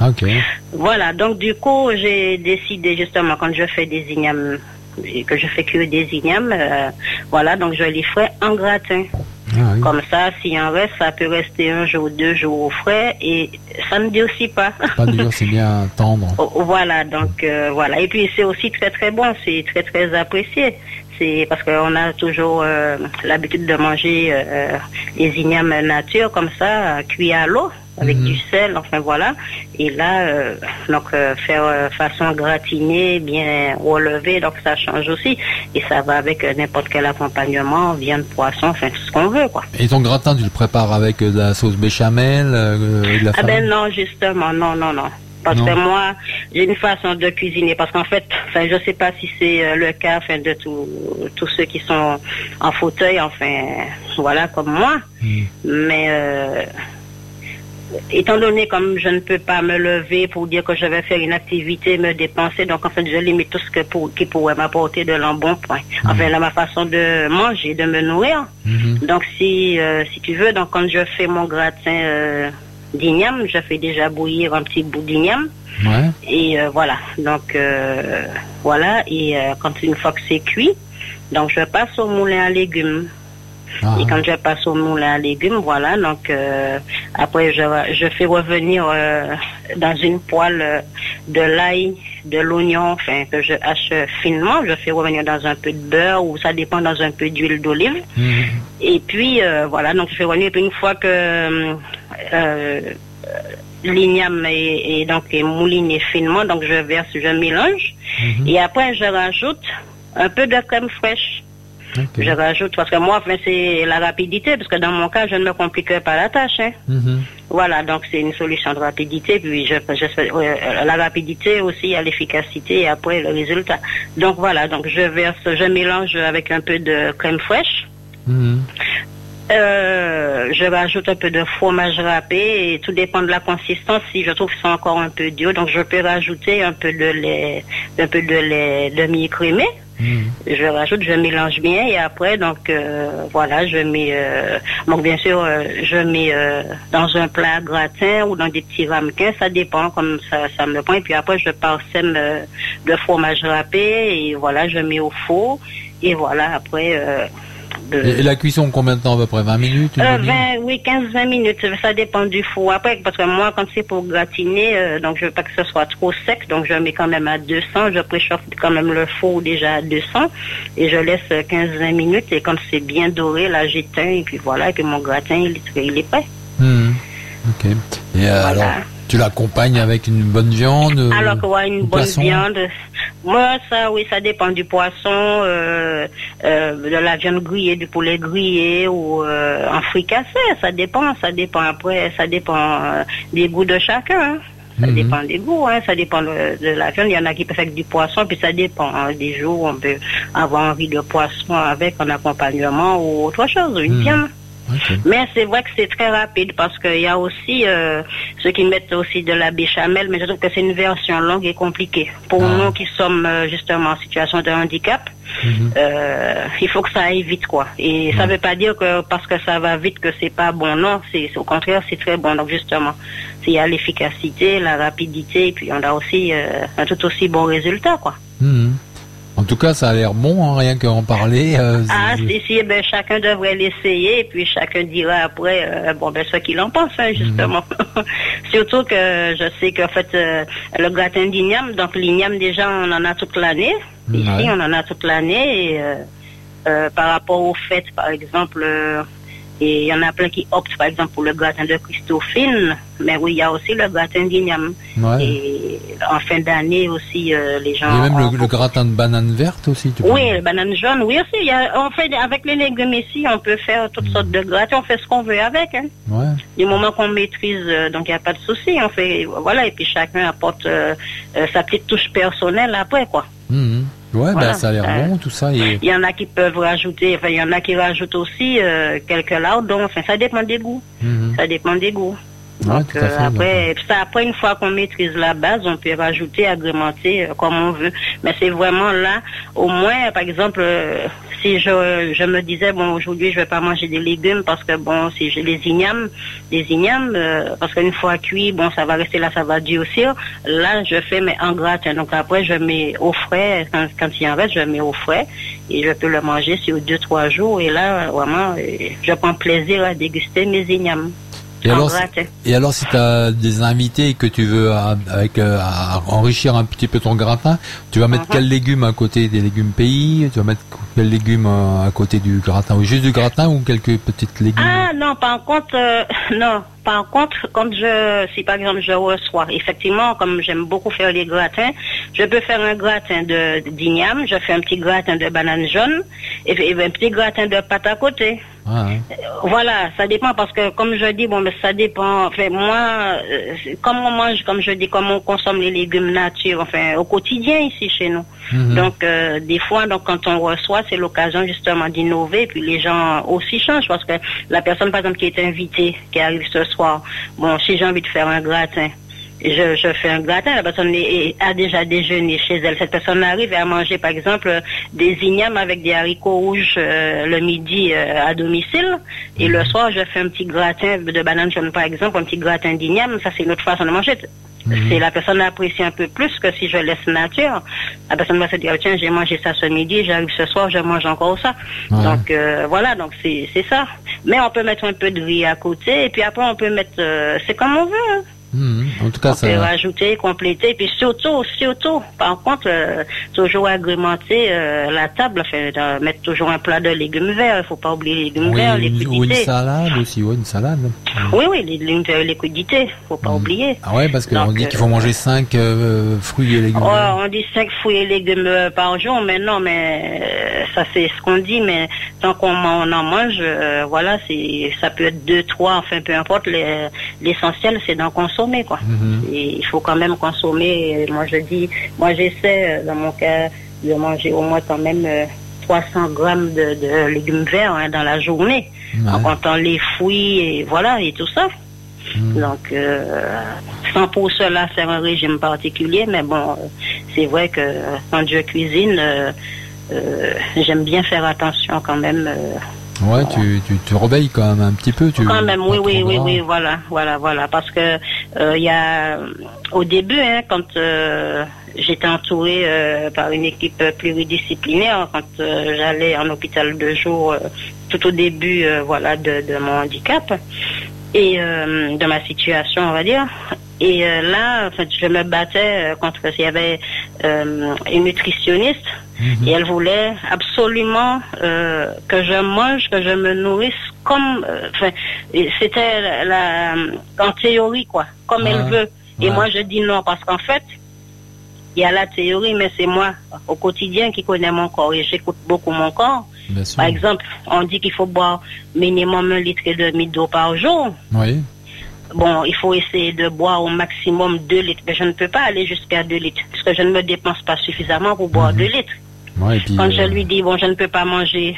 Ah, ok. Voilà, donc du coup, j'ai décidé justement, quand je fais des ignames, et que je fais cuire des ignames, euh, voilà, donc je les ferai en gratin. Ah oui. Comme ça, s'il en reste, ça peut rester un jour, deux jours au frais et ça ne durcit pas. Pas dur, c'est bien tendre. Oh, Voilà, donc euh, voilà. Et puis c'est aussi très très bon, c'est très très apprécié. C'est parce qu'on a toujours euh, l'habitude de manger euh, les ignames nature comme ça, euh, cuits à l'eau avec Mhm. du sel, enfin voilà. Et là, euh, donc euh, faire euh, façon gratinée, bien relevée, donc ça change aussi. Et ça va avec euh, n'importe quel accompagnement, viande, poisson, enfin tout ce qu'on veut quoi. Et ton gratin, tu le prépares avec euh, de la sauce béchamel, euh, de la Ah ben non, justement, non, non, non. Parce Non. que moi, j'ai une façon de cuisiner. Parce qu'en fait, enfin, je sais pas si c'est euh, le cas enfin, de tous ceux qui sont en fauteuil, enfin, voilà, comme moi. Hmm. Mais euh, étant donné comme je ne peux pas me lever pour dire que je vais faire une activité, me dépenser, donc en fait, je limite tout ce que pour, qui pourrait m'apporter de l'embonpoint. Enfin, là, ma façon de manger, de me nourrir. Mhm. Donc si euh, si tu veux, donc quand je fais mon gratin euh, d'igname, je fais déjà bouillir un petit bout d'igname Ouais. et euh, voilà. Donc euh, voilà et euh, quand une fois que c'est cuit, donc je passe au moulin à légumes. Ah. Et quand je passe au moulin à légumes, voilà, donc euh, après je, je fais revenir euh, dans une poêle euh, de l'ail, de l'oignon, enfin que je hache finement, je fais revenir dans un peu de beurre ou ça dépend dans un peu d'huile d'olive. Mhm. Et puis euh, voilà, donc je fais revenir. Et puis une fois que l'igname est, est donc est mouliné finement, donc je verse, je mélange. Et après je rajoute un peu de crème fraîche. Je rajoute parce que moi, enfin, c'est la rapidité, parce que dans mon cas, je ne me compliquerai pas la tâche. hein. Mhm. Voilà, donc c'est une solution de rapidité. Puis je, je fais- euh, la rapidité aussi à l'efficacité et après le résultat. Donc voilà, donc je verse, je mélange avec un peu de crème fraîche. Mhm. Euh, je rajoute un peu de fromage râpé et tout dépend de la consistance. Si je trouve que c'est encore un peu dur, donc je peux rajouter un peu de lait, un peu de lait demi-écrémé. Je rajoute, je mélange bien et après donc euh, voilà, je mets euh, donc bien sûr euh, je mets dans un plat gratin ou dans des petits ramequins, ça dépend comme ça ça me prend. Et puis après je parsème de fromage râpé et voilà, je mets au four. Et voilà après Et, la cuisson, combien de temps à peu près? 20 minutes euh, demi-heure? 20, oui, 15-20 minutes, ça dépend du four. Après, parce que moi, quand c'est pour gratiner, euh, donc je veux pas que ce soit trop sec, donc je mets quand même à 200, je préchauffe quand même le four déjà à 200, et je laisse euh, 15-20 minutes, et quand c'est bien doré, là, j'éteins, et puis voilà, et puis mon gratin, il, est- il est prêt. Mhm. Ok. Et euh, alors, tu l'accompagnes avec une bonne viande euh, Alors ouais, une bonne poisson viande. Moi, ça, oui, ça dépend du poisson, euh, euh, de la viande grillée, du poulet grillé ou euh, en fricassé. Ça dépend, ça dépend. Après, ça dépend des goûts de chacun. hein. Ça Mhm. dépend des goûts, hein. ça dépend de, de la viande. Il y en a qui peuvent faire du poisson, puis ça dépend. hein. Des jours, on peut avoir envie de poisson avec un accompagnement ou autre chose, une Mhm. viande. Mais c'est vrai que c'est très rapide parce qu'il y a aussi euh, ceux qui mettent aussi de la béchamel, mais je trouve que c'est une version longue et compliquée. Pour Ah. nous qui sommes euh, justement en situation de handicap, Mhm. euh, il faut que ça aille vite quoi. Et ça veut pas dire que parce que ça va vite que c'est pas bon. Non, c'est au contraire c'est très bon. Donc justement, il y a l'efficacité, la rapidité, et puis on a aussi euh, un tout aussi bon résultat quoi. Mhm. En tout cas, ça a l'air bon, hein, rien qu'en parler. euh, Ah, si, si, ben, chacun devrait l'essayer, et puis chacun dira après, euh, bon, ben, ce qu'il en pense, hein, justement. Surtout que je sais qu'en fait, euh, le gratin d'igname, donc l'igname, déjà, on en a toute l'année. Ici, on en a toute l'année, et par rapport aux fêtes, par exemple, et il y en a plein qui optent, par exemple, pour le gratin de Christophine, mais oui, il y a aussi le gratin d'igname. Ouais. Et en fin d'année aussi, euh, les Il y gens... a même le, le gratin de banane verte aussi. Tu oui, les bananes jaunes, oui aussi. Il y a, on fait avec les légumes ici, on peut faire toutes sortes de gratins, on fait ce qu'on veut avec. Hein. Ouais. Du moment qu'on maîtrise, euh, donc il n'y a pas de souci. On fait, voilà, et puis chacun apporte euh, sa petite touche personnelle après, quoi. Mhm. Ouais, Voilà. bah, ça a l'air Euh, bon tout ça. Et... Il y en a qui peuvent rajouter, enfin, il y en a qui rajoutent aussi euh, quelques lardons. Enfin, ça dépend des goûts. Mhm. Ça dépend des goûts. Donc, euh, fait, après, ça, après, une fois qu'on maîtrise la base, on peut rajouter, agrémenter euh, comme on veut. Mais c'est vraiment là, au moins, par exemple, euh, si je, je me disais, bon, aujourd'hui, je vais pas manger des légumes parce que, bon, si j'ai les ignames, les ignames, euh, parce qu'une fois cuit, bon, ça va rester là, ça va durcir. Là, je fais, mais en gratin. Donc après, je mets au frais, quand, quand il en reste, je mets au frais et je peux le manger sur deux, trois jours. Et là, vraiment, je prends plaisir à déguster mes ignames. Et en alors, et alors, si tu as des invités et que tu veux euh, avec, euh, enrichir un petit peu ton gratin, tu vas mettre Mhm. quels légumes à côté des légumes pays? Tu vas mettre quels légumes euh, à côté du gratin? Ou juste du gratin ou quelques petites légumes? Ah non, par contre, euh, non. Par contre, quand je, si par exemple je reçois, effectivement, comme j'aime beaucoup faire les gratins, je peux faire un gratin de d'igname, je fais un petit gratin de banane jaune et, et un petit gratin de pâte à côté. Ah, hein. Voilà, ça dépend parce que comme je dis, bon, mais ça dépend. Enfin, moi, euh, comme on mange, comme je dis, comme on consomme les légumes nature, enfin, au quotidien ici chez nous. Mhm. Donc, euh, des fois, donc quand on reçoit, c'est l'occasion justement d'innover. Puis les gens aussi changent parce que la personne, par exemple, qui est invitée, qui arrive ce bon, si j'ai envie de faire un gratin. Je, je fais un gratin, la personne a déjà déjeuné chez elle. Cette personne arrive à manger, par exemple, des ignames avec des haricots rouges euh, le midi euh, à domicile. Et le soir, je fais un petit gratin de banane jaune, par exemple, un petit gratin d'igname. Ça, c'est une autre façon de manger. C'est la personne apprécie un peu plus que si je laisse nature. La personne va se dire, tiens, j'ai mangé ça ce midi, j'arrive ce soir, je mange encore ça. Ouais. Donc, euh, voilà, donc c'est ça. Mais on peut mettre un peu de riz à côté, et puis après, on peut mettre... c'est comme on veut, hein. En tout cas, On ça. peut rajouter, compléter, puis surtout, surtout, par contre, euh, toujours agrémenter euh, la table, enfin, mettre toujours un plat de légumes verts. Il faut pas oublier les légumes Oui, verts, les ou une salade aussi, ouais, une salade. Oui, oui, les légumes verts, les crudités, faut pas oublier. Ah ouais, parce qu'on dit qu'il faut euh, manger 5 fruits et légumes. Oh, on dit 5 fruits et légumes euh, par jour, mais non, mais euh, ça c'est ce qu'on dit, mais tant qu'on en on en mange, euh, voilà, c'est ça peut être 2, 3, enfin peu importe, les- l'essentiel c'est d'en consommer, quoi. Et il faut quand même consommer, euh, moi je dis, moi j'essaie euh, dans mon cas de manger au moins quand même euh, 300 grammes de, de légumes verts hein, dans la journée, en comptant les fruits et voilà, et tout ça. Donc, euh, sans pour cela faire un régime particulier, mais bon, euh, c'est vrai que euh, quand je cuisine, euh, euh, j'aime bien faire attention quand même. Ouais, tu, tu te réveilles quand même un petit peu. Tu, quand même, oui, oui, oui, oui, voilà, voilà, voilà, parce que euh, il y a au début, hein, quand euh, j'étais entourée euh, par une équipe pluridisciplinaire, quand j'allais en hôpital de jour, tout au début, voilà, de, de mon handicap et de ma situation, on va dire. Et euh, là, en fait, je me battais euh, contre. Il y avait euh, une nutritionniste et elle voulait absolument que je mange, que je me nourrisse comme. c'était la, la- en théorie quoi, comme elle veut. Et Ouais. moi, je dis non parce qu'en fait, il y a la théorie, mais c'est moi au quotidien qui connais mon corps et j'écoute beaucoup mon corps. Par exemple, on dit qu'il faut boire minimum un litre et demi d'eau par jour. Oui. Bon, il faut essayer de boire au maximum 2 litres. Mais je ne peux pas aller jusqu'à 2 litres, puisque je ne me dépense pas suffisamment pour boire 2 litres. Ouais, et puis, Quand euh, je lui dis, bon, je ne peux pas manger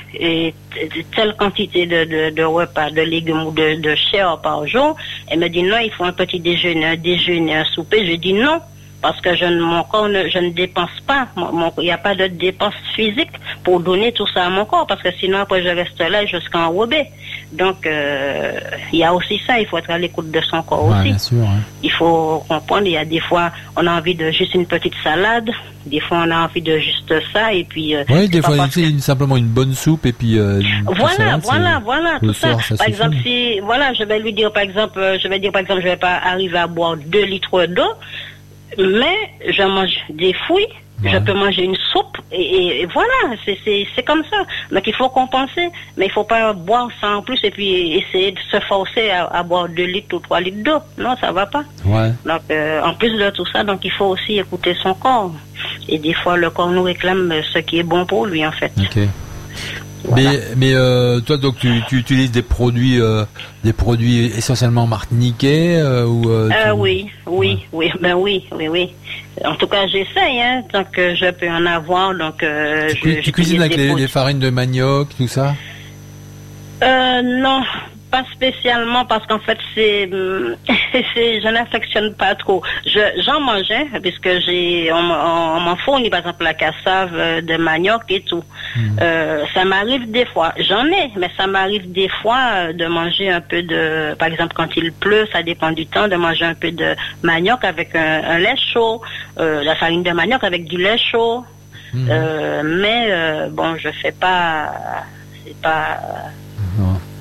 telle quantité de, de, de repas, de légumes ou de, de chair par jour, elle me dit non, il faut un petit déjeuner, un déjeuner, un souper. Je dis non, parce que je ne, mon corps, ne, je ne dépense pas. Il n'y a pas de dépense physique pour donner tout ça à mon corps, parce que sinon, après, je reste là jusqu'en enrobé. Donc, euh, il y a aussi ça, il faut être à l'écoute de son corps ouais, aussi. bien sûr. hein. Il faut comprendre, il y a des fois, on a envie de juste une petite salade, des fois, on a envie de juste ça, et puis... euh, Oui, des fois, c'est une- simplement une bonne soupe et puis. euh, voilà, salade, voilà, voilà, tout ça. soir, ça Par suffit. exemple, si, voilà, je vais lui dire, par exemple, euh, je vais dire, par exemple, je vais pas arriver à boire deux litres d'eau, mais je mange des fruits, je peux manger une soupe, et, voilà, c'est, comme ça. Donc, il faut compenser, mais il faut pas boire ça en plus et puis essayer de se forcer à, à boire deux litres ou trois litres d'eau. Non, ça va pas. Ouais. Donc, euh, en plus de tout ça, donc il faut aussi écouter son corps. Et des fois, le corps nous réclame ce qui est bon pour lui, en fait. Mais, mais euh, toi, donc, tu, tu utilises des produits, euh, des produits essentiellement martiniquais euh, ou euh, tu- oui, oui, oui, ben oui, oui, oui. En tout cas, j'essaye, hein, tant que je peux en avoir, donc euh, tu, je, tu cuisines avec les, les farines de manioc, tout ça? Euh, non, pas spécialement parce qu'en fait c'est, hum, je n'affectionne pas trop. Je, j'en mangeais puisque j'ai, on, m'en- on m'en fournit par exemple la cassave euh, de manioc et tout. Euh, ça m'arrive des fois, j'en ai, mais ça m'arrive des fois euh, de manger un peu de, par exemple quand il pleut, ça dépend du temps, de manger un peu de manioc avec un, un lait chaud, euh, la farine de manioc avec du lait chaud. Euh, mais bon, je fais pas, c'est pas,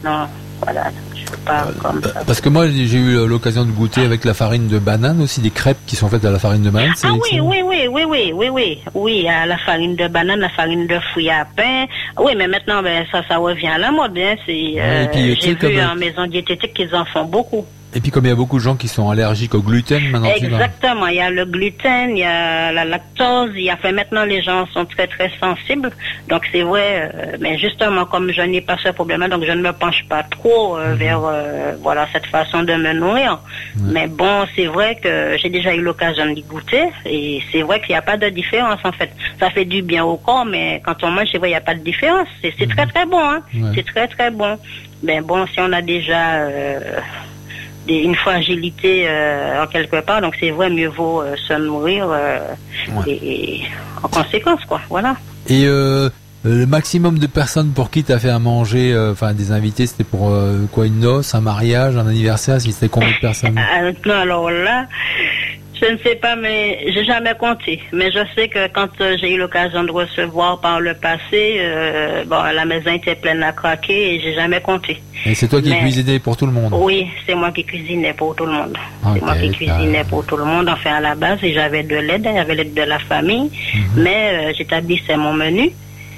non, voilà, je pas comme ça. Parce que moi, j'ai eu l'occasion de goûter avec la farine de banane aussi, des crêpes qui sont faites à la farine de banane. Ah oui, oui, oui, oui, oui, oui, oui, oui, à la farine de banane, la farine de fruits à pain. Oui, mais maintenant, ben, ça, ça revient à la mode, hein. C'est, euh, j'ai comme, vu euh, en maison diététique qu'ils en font beaucoup. Et puis comme il y a beaucoup de gens qui sont allergiques au gluten maintenant. Exactement. Il y a le gluten, il y a la lactose. Il y a fait maintenant les gens sont très très sensibles. Donc c'est vrai. euh, mais justement comme je n'ai pas ce problème-là, donc je ne me penche pas trop Mhm. euh, vers euh, voilà cette façon de me nourrir. Mais bon, c'est vrai que j'ai déjà eu l'occasion d'y goûter et c'est vrai qu'il n'y a pas de différence en fait. Ça fait du bien au corps, mais quand on mange, c'est vrai, il n'y a pas de différence. C'est c'est très très bon. Hein. Ouais. C'est très très bon. Mais bon, si on a déjà une fragilité euh, en quelque part. Donc c'est vrai, mieux vaut euh, se nourrir euh, et, et en conséquence, quoi. Voilà. Et euh, le maximum de personnes pour qui tu as fait à manger, euh, enfin des invités, c'était pour euh, quoi une noce, un mariage, un anniversaire, si c'était combien de personnes? Ah, non, alors là, je ne sais pas, mais j'ai jamais compté. Mais je sais que quand euh, j'ai eu l'occasion de recevoir par le passé, euh, bon, la maison était pleine à craquer et j'ai jamais compté. Et c'est toi qui cuisinais pour tout le monde. Oui, c'est moi qui cuisinais pour tout le monde. C'est moi qui cuisinais pour tout le monde. Enfin, à la base, et j'avais de l'aide, avait l'aide de la famille, Mhm. mais euh, j'établissais mon menu.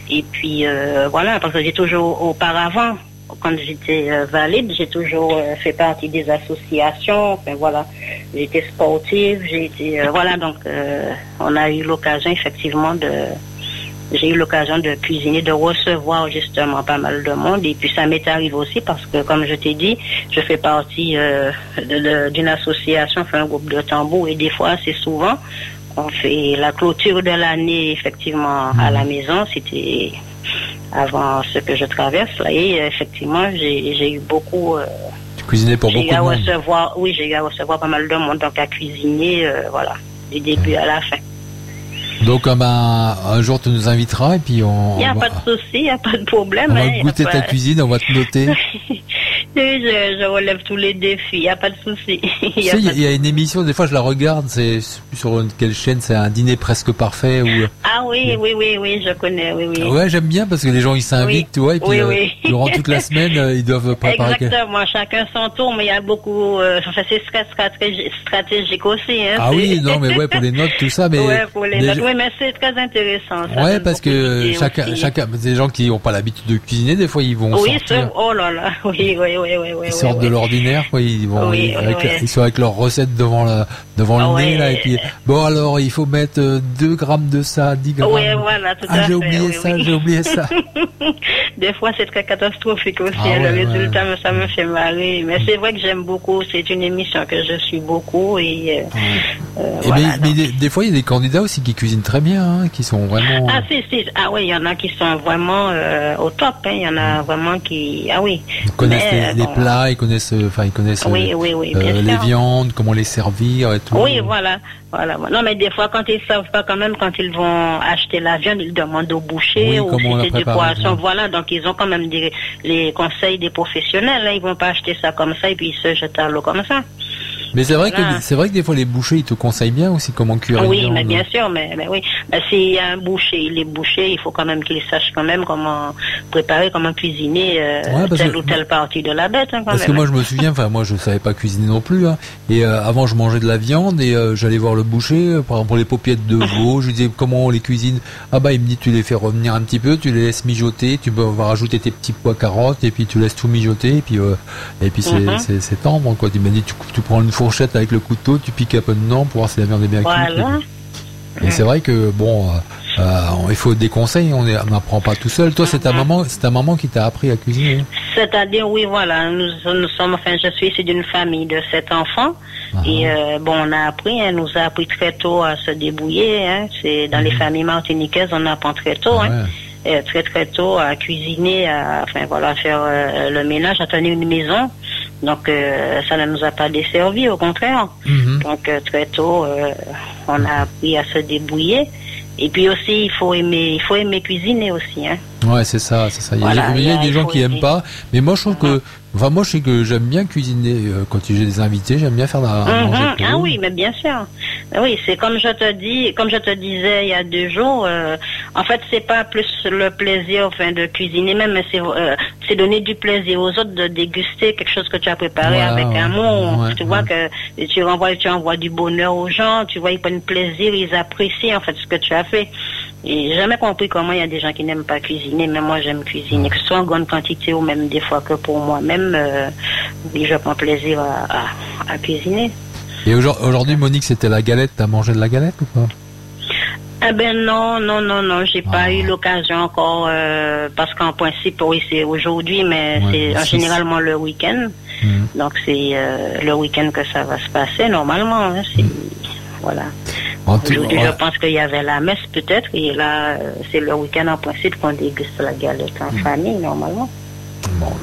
Et puis, euh, voilà, parce que j'ai toujours, auparavant, quand j'étais euh, valide, j'ai toujours euh, fait partie des associations. Enfin, voilà, j'étais sportive, j'ai été, euh, voilà, donc on a eu l'occasion effectivement de, j'ai eu l'occasion de cuisiner, de recevoir justement pas mal de monde. Et puis ça m'est arrivé aussi parce que, comme je t'ai dit, je fais partie d'une association, enfin un groupe de tambour. Et des fois, assez souvent, on fait la clôture de l'année effectivement à la maison. C'était avant ce que je traverse. Là. Et euh, effectivement, j'ai eu beaucoup... euh, Tu cuisinais pour beaucoup de monde. recevoir, oui, j'ai eu à recevoir pas mal de monde, donc à cuisiner, euh, voilà, du début à la fin. Donc euh, un jour tu nous inviteras et puis on, Il n'y a on va, pas de souci, il n'y a pas de problème. on va hein, goûter pas- ta cuisine, on va te noter. Oui, je, je relève tous les défis, il n'y a pas de souci. Il y, a- de- il y a une émission, des fois je la regarde, c'est sur une- quelle chaîne, c'est un dîner presque parfait où Ah oui, oui, oui, oui, je connais, oui, oui. Ouais, j'aime bien parce que les gens ils s'invitent, Oui. tu vois, et puis Oui, euh, durant toute la semaine, euh, ils doivent préparer. Exactement, chacun son tour, mais il y a beaucoup, euh, enfin, c'est stratégique aussi. Hein, Ah oui, non, mais ouais, pour les notes, tout ça, mais. ouais, pour les notes. je- Oui, mais c'est très intéressant. ça Ouais, parce que chacun, aussi. chacun, des gens qui n'ont pas l'habitude de cuisiner, des fois ils vont Oui, sortir, oh là là, oui, oui, ils sortent de l'ordinaire, ils vont, Oui, ils, oui, avec- oui. ils sont avec leurs recettes devant la, devant le Ouais. nez là, et puis bon alors il faut mettre euh, 2 grammes de ça, 10 grammes. Voilà, tout ah j'ai oublié oui, ça, j'ai oublié ça. Des fois, c'est très catastrophique aussi. Ah hein, le résultat, ça me fait marrer. Mais c'est vrai que j'aime beaucoup. C'est une émission que je suis beaucoup. Et, euh, euh, Et voilà, mais, mais des, des fois il y a des candidats aussi qui cuisinent très bien, hein, qui sont vraiment. Ah si, si. Ah oui, il y en a qui sont vraiment euh, au top. hein. Il y en a vraiment qui... Ah oui. Les, euh, les plats, ils connaissent, euh, enfin ils connaissent Oui, euh, oui, oui, euh, bien les viandes, comment les servir et tout. Oui, voilà. Voilà. Non, mais des fois, quand ils savent pas, quand même, quand ils vont acheter la viande, ils demandent au boucher ou si c'est du poisson. Voilà. Donc, ils ont quand même des, les conseils des professionnels. Hein. Ils vont pas acheter ça comme ça et puis ils se jettent à l'eau comme ça. Mais c'est vrai Voilà. que vrai que des fois les bouchers ils te conseillent bien aussi comment cuire. Oui, mais bien sûr, mais, mais oui. Ben, S'il y a un boucher, il est bouché, il faut quand même qu'il sache quand même comment préparer, comment cuisiner euh, Ouais, telle que- ou telle partie de la bête. hein, quand Parce que moi je me souviens, enfin moi je savais pas cuisiner non plus. Hein. Et euh, avant je mangeais de la viande et euh, j'allais voir le boucher, par exemple pour les paupiètes de veau, je lui disais comment on les cuisine? Ah bah il me dit tu les fais revenir un petit peu, tu les laisses mijoter, tu peux va rajouter tes petits pois carottes et puis tu laisses tout mijoter et puis et puis c'est c'est tendre quoi. Tu m'as dit tu, tu prends une fourchette avec le couteau, tu piques un peu dedans pour voir si la viande est bien cuite. Voilà. Et c'est vrai que bon, euh, euh, il faut des conseils, on n'apprend pas tout seul. Toi c'est ta maman, c'est ta maman qui t'a appris à cuisiner. hein C'est-à-dire, oui, voilà, nous, nous sommes, enfin, je suis issue d'une famille de sept enfants. Et euh, bon, on a appris, elle nous a appris très tôt à se débrouiller. Hein. C'est dans les familles martiniquaises, on apprend très tôt. Ah hein. ouais. très très tôt à cuisiner, à, enfin voilà, à faire euh, le ménage, à tenir une maison. Donc euh, ça ne nous a pas desservi, au contraire. Mhm. Donc euh, très tôt, euh, on a appris à se débrouiller. Et puis aussi, il faut aimer, il faut aimer cuisiner aussi. Hein. Ouais, c'est ça, c'est ça. Il y a, Voilà, il y a il y a- des gens qui aiment pas, mais moi je trouve que, enfin moi je sais que j'aime bien cuisiner euh, quand j'ai des invités, j'aime bien faire la manger pour Ah oui, mais bien sûr. Oui, c'est comme je te dis, comme je te disais il y a deux jours. euh, en fait, c'est pas plus le plaisir, enfin, de cuisiner même, mais c'est euh, c'est donner du plaisir aux autres de déguster quelque chose que tu as préparé Voilà, avec amour. ouais, tu vois que tu renvoies, tu envoies du bonheur aux gens. Tu vois, ils prennent plaisir, ils apprécient en fait ce que tu as fait. Et j'ai jamais compris comment il y a des gens qui n'aiment pas cuisiner, mais moi j'aime cuisiner, que ce soit en grande quantité ou même des fois que pour moi-même, euh, je prends plaisir à, à- à cuisiner. Et aujourd- aujourd'hui, Monique, c'était la galette. T'as mangé de la galette ou pas? Eh ben non, non, non, non, j'ai pas eu l'occasion encore euh, parce qu'en principe, oui, c'est aujourd'hui, mais Ouais, c'est généralement le week-end. Mhm. Donc c'est euh, le week-end que ça va se passer normalement. hein, c'est- Voilà. Tout- ouais. je pense qu'il y avait la messe peut-être, et là, euh, c'est le week-end en principe qu'on déguste la galette en famille normalement.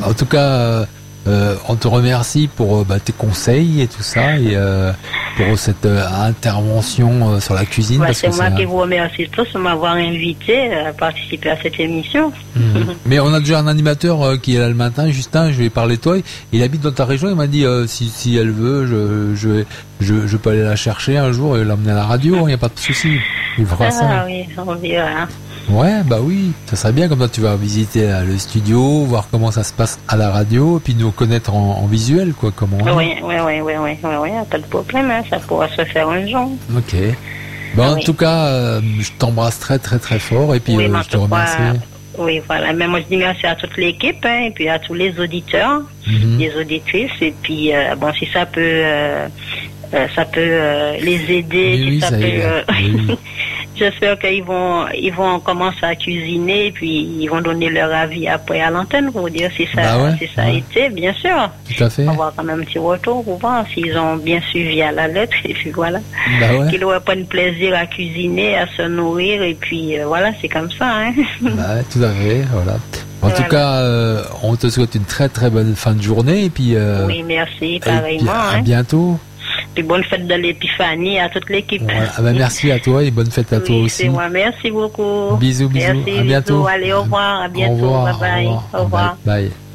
En tout cas, euh, on te remercie pour euh, bah, tes conseils et tout ça, et euh, pour cette euh, intervention sur la cuisine. Ouais, c'est moi qui vous remercie tous de m'avoir invité à participer à cette émission. Mhm. Mais on a déjà un animateur qui est là le matin, Justin, je vais parler de toi. Il habite dans ta région, il m'a dit si, si elle veut, je, je, je, je peux aller la chercher un jour et l'emmener à la radio, il n'y a pas de souci. Il fera Ah ça. oui, on verra. Ouais, bah oui, ça serait bien, comme ça tu vas visiter euh, le studio, voir comment ça se passe à la radio, et puis nous connaître en, en visuel, quoi, comment. Oui, oui, oui, oui, oui, oui, oui, pas de problème, hein, ça pourra se faire un jour. Ok. Bah, en Oui. tout cas, euh, je t'embrasse très très très fort, et puis Oui, euh, en je te remercie. Oui, voilà. Mais moi, je dis merci à toute l'équipe, hein, et puis à tous les auditeurs, Mhm. les auditrices, et puis, euh, bon, si ça peut, ça peut les aider, si ça, peut. j'espère qu'ils vont, ils vont commencer à cuisiner, et puis ils vont donner leur avis après à l'antenne pour dire si ça, Bah ouais, si ça a été, bien sûr. Tout à fait. On va avoir quand même un petit retour pour voir s'ils ont bien suivi à la lettre, et puis voilà. Bah ouais. Qu'ils reprennent plaisir à cuisiner, à se nourrir, et puis euh, voilà, c'est comme ça. Hein. Bah, tout à fait, voilà. En Voilà. tout cas, euh, on te souhaite une très très bonne fin de journée, et puis, euh, oui, merci, pareillement. à hein. bientôt. Puis bonne fête de l'épiphanie à toute l'équipe. Ah bah, merci à toi et bonne fête à toi aussi. moi. Merci beaucoup. Bisous, bisous. Merci, À bientôt. bisous. Allez, au revoir. À bientôt. Au revoir, bye bye. Au revoir. Bye. Take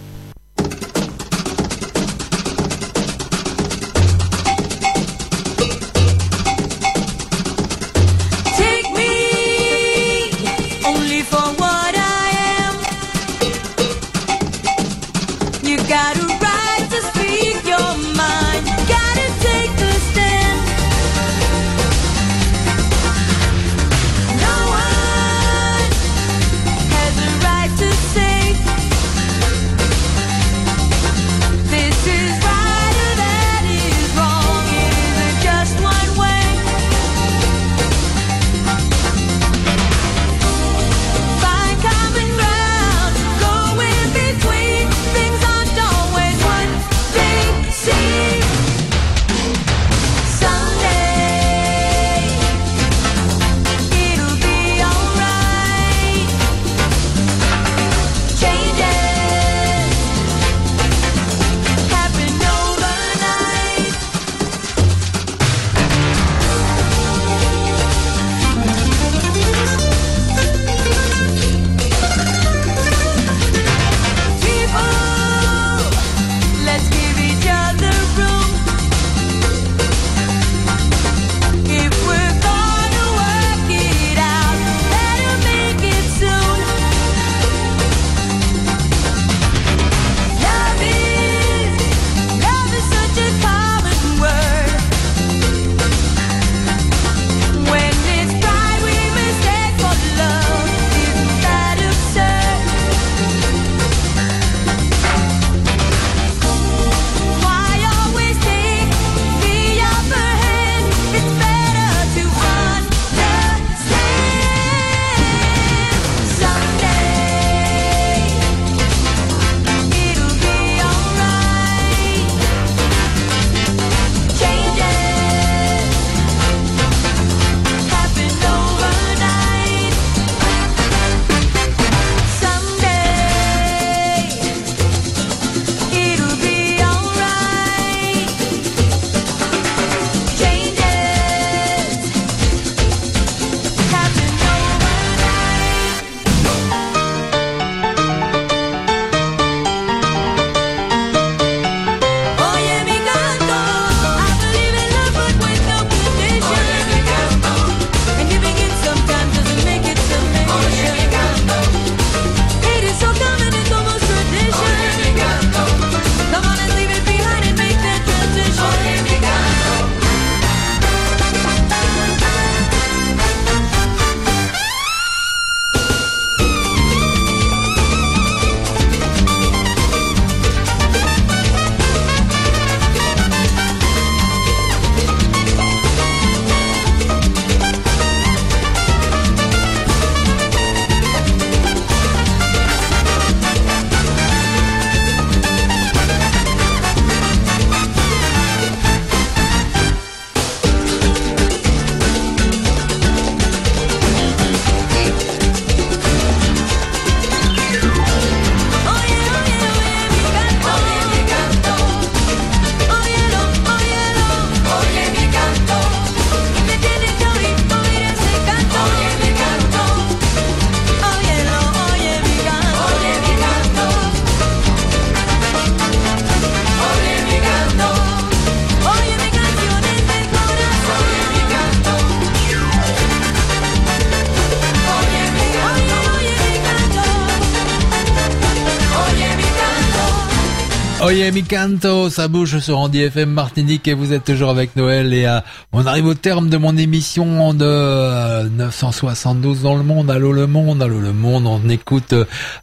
Oye mi canto, ça bouge sur Andy FM Martinique et vous êtes toujours avec Noël et euh, on arrive au terme de mon émission de euh, 972 dans le monde. Allô le monde, allô le monde, on écoute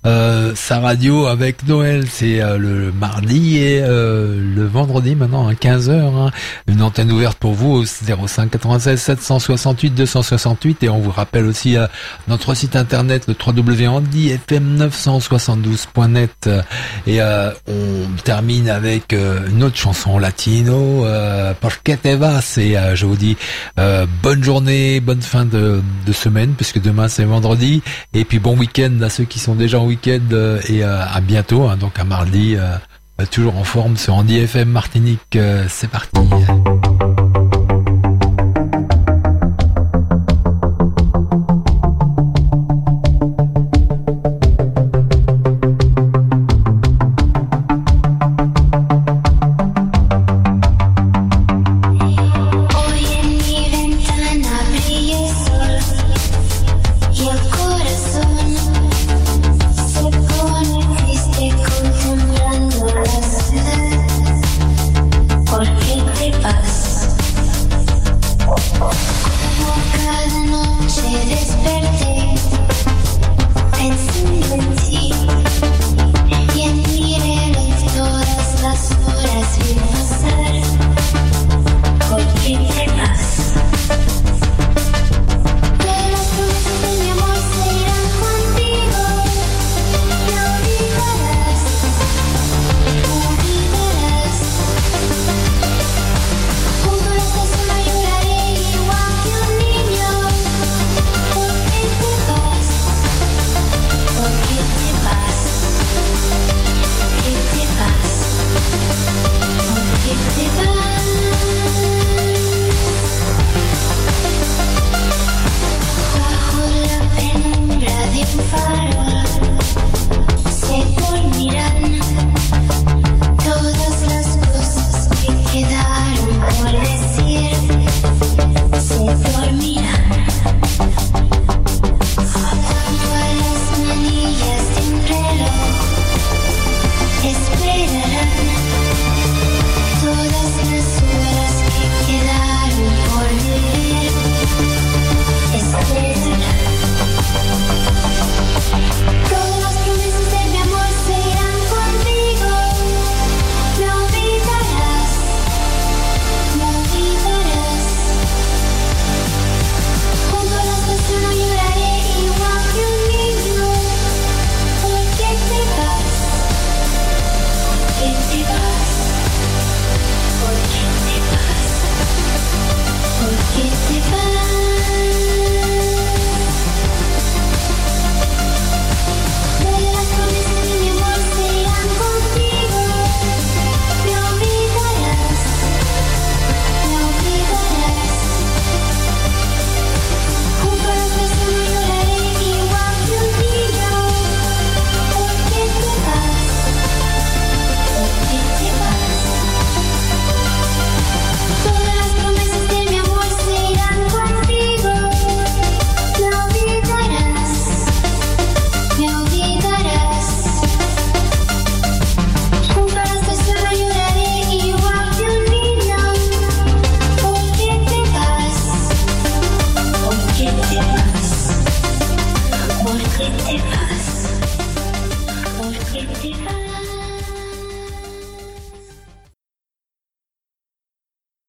euh, sa radio avec Noël, c'est euh, le mardi et euh, le vendredi maintenant à 15h. Hein. Une antenne ouverte pour vous au 05 96 768 268 et on vous rappelle aussi euh, notre site internet le www.andyfm972.net et euh, on termine avec euh, une autre chanson latino, euh, Porque et euh, je vous dis euh, bonne journée, bonne fin de, semaine puisque demain c'est vendredi. Et puis bon week-end à ceux qui sont déjà en week-end et à bientôt, hein, donc à mardi, toujours en forme sur Andy FM Martinique, c'est parti.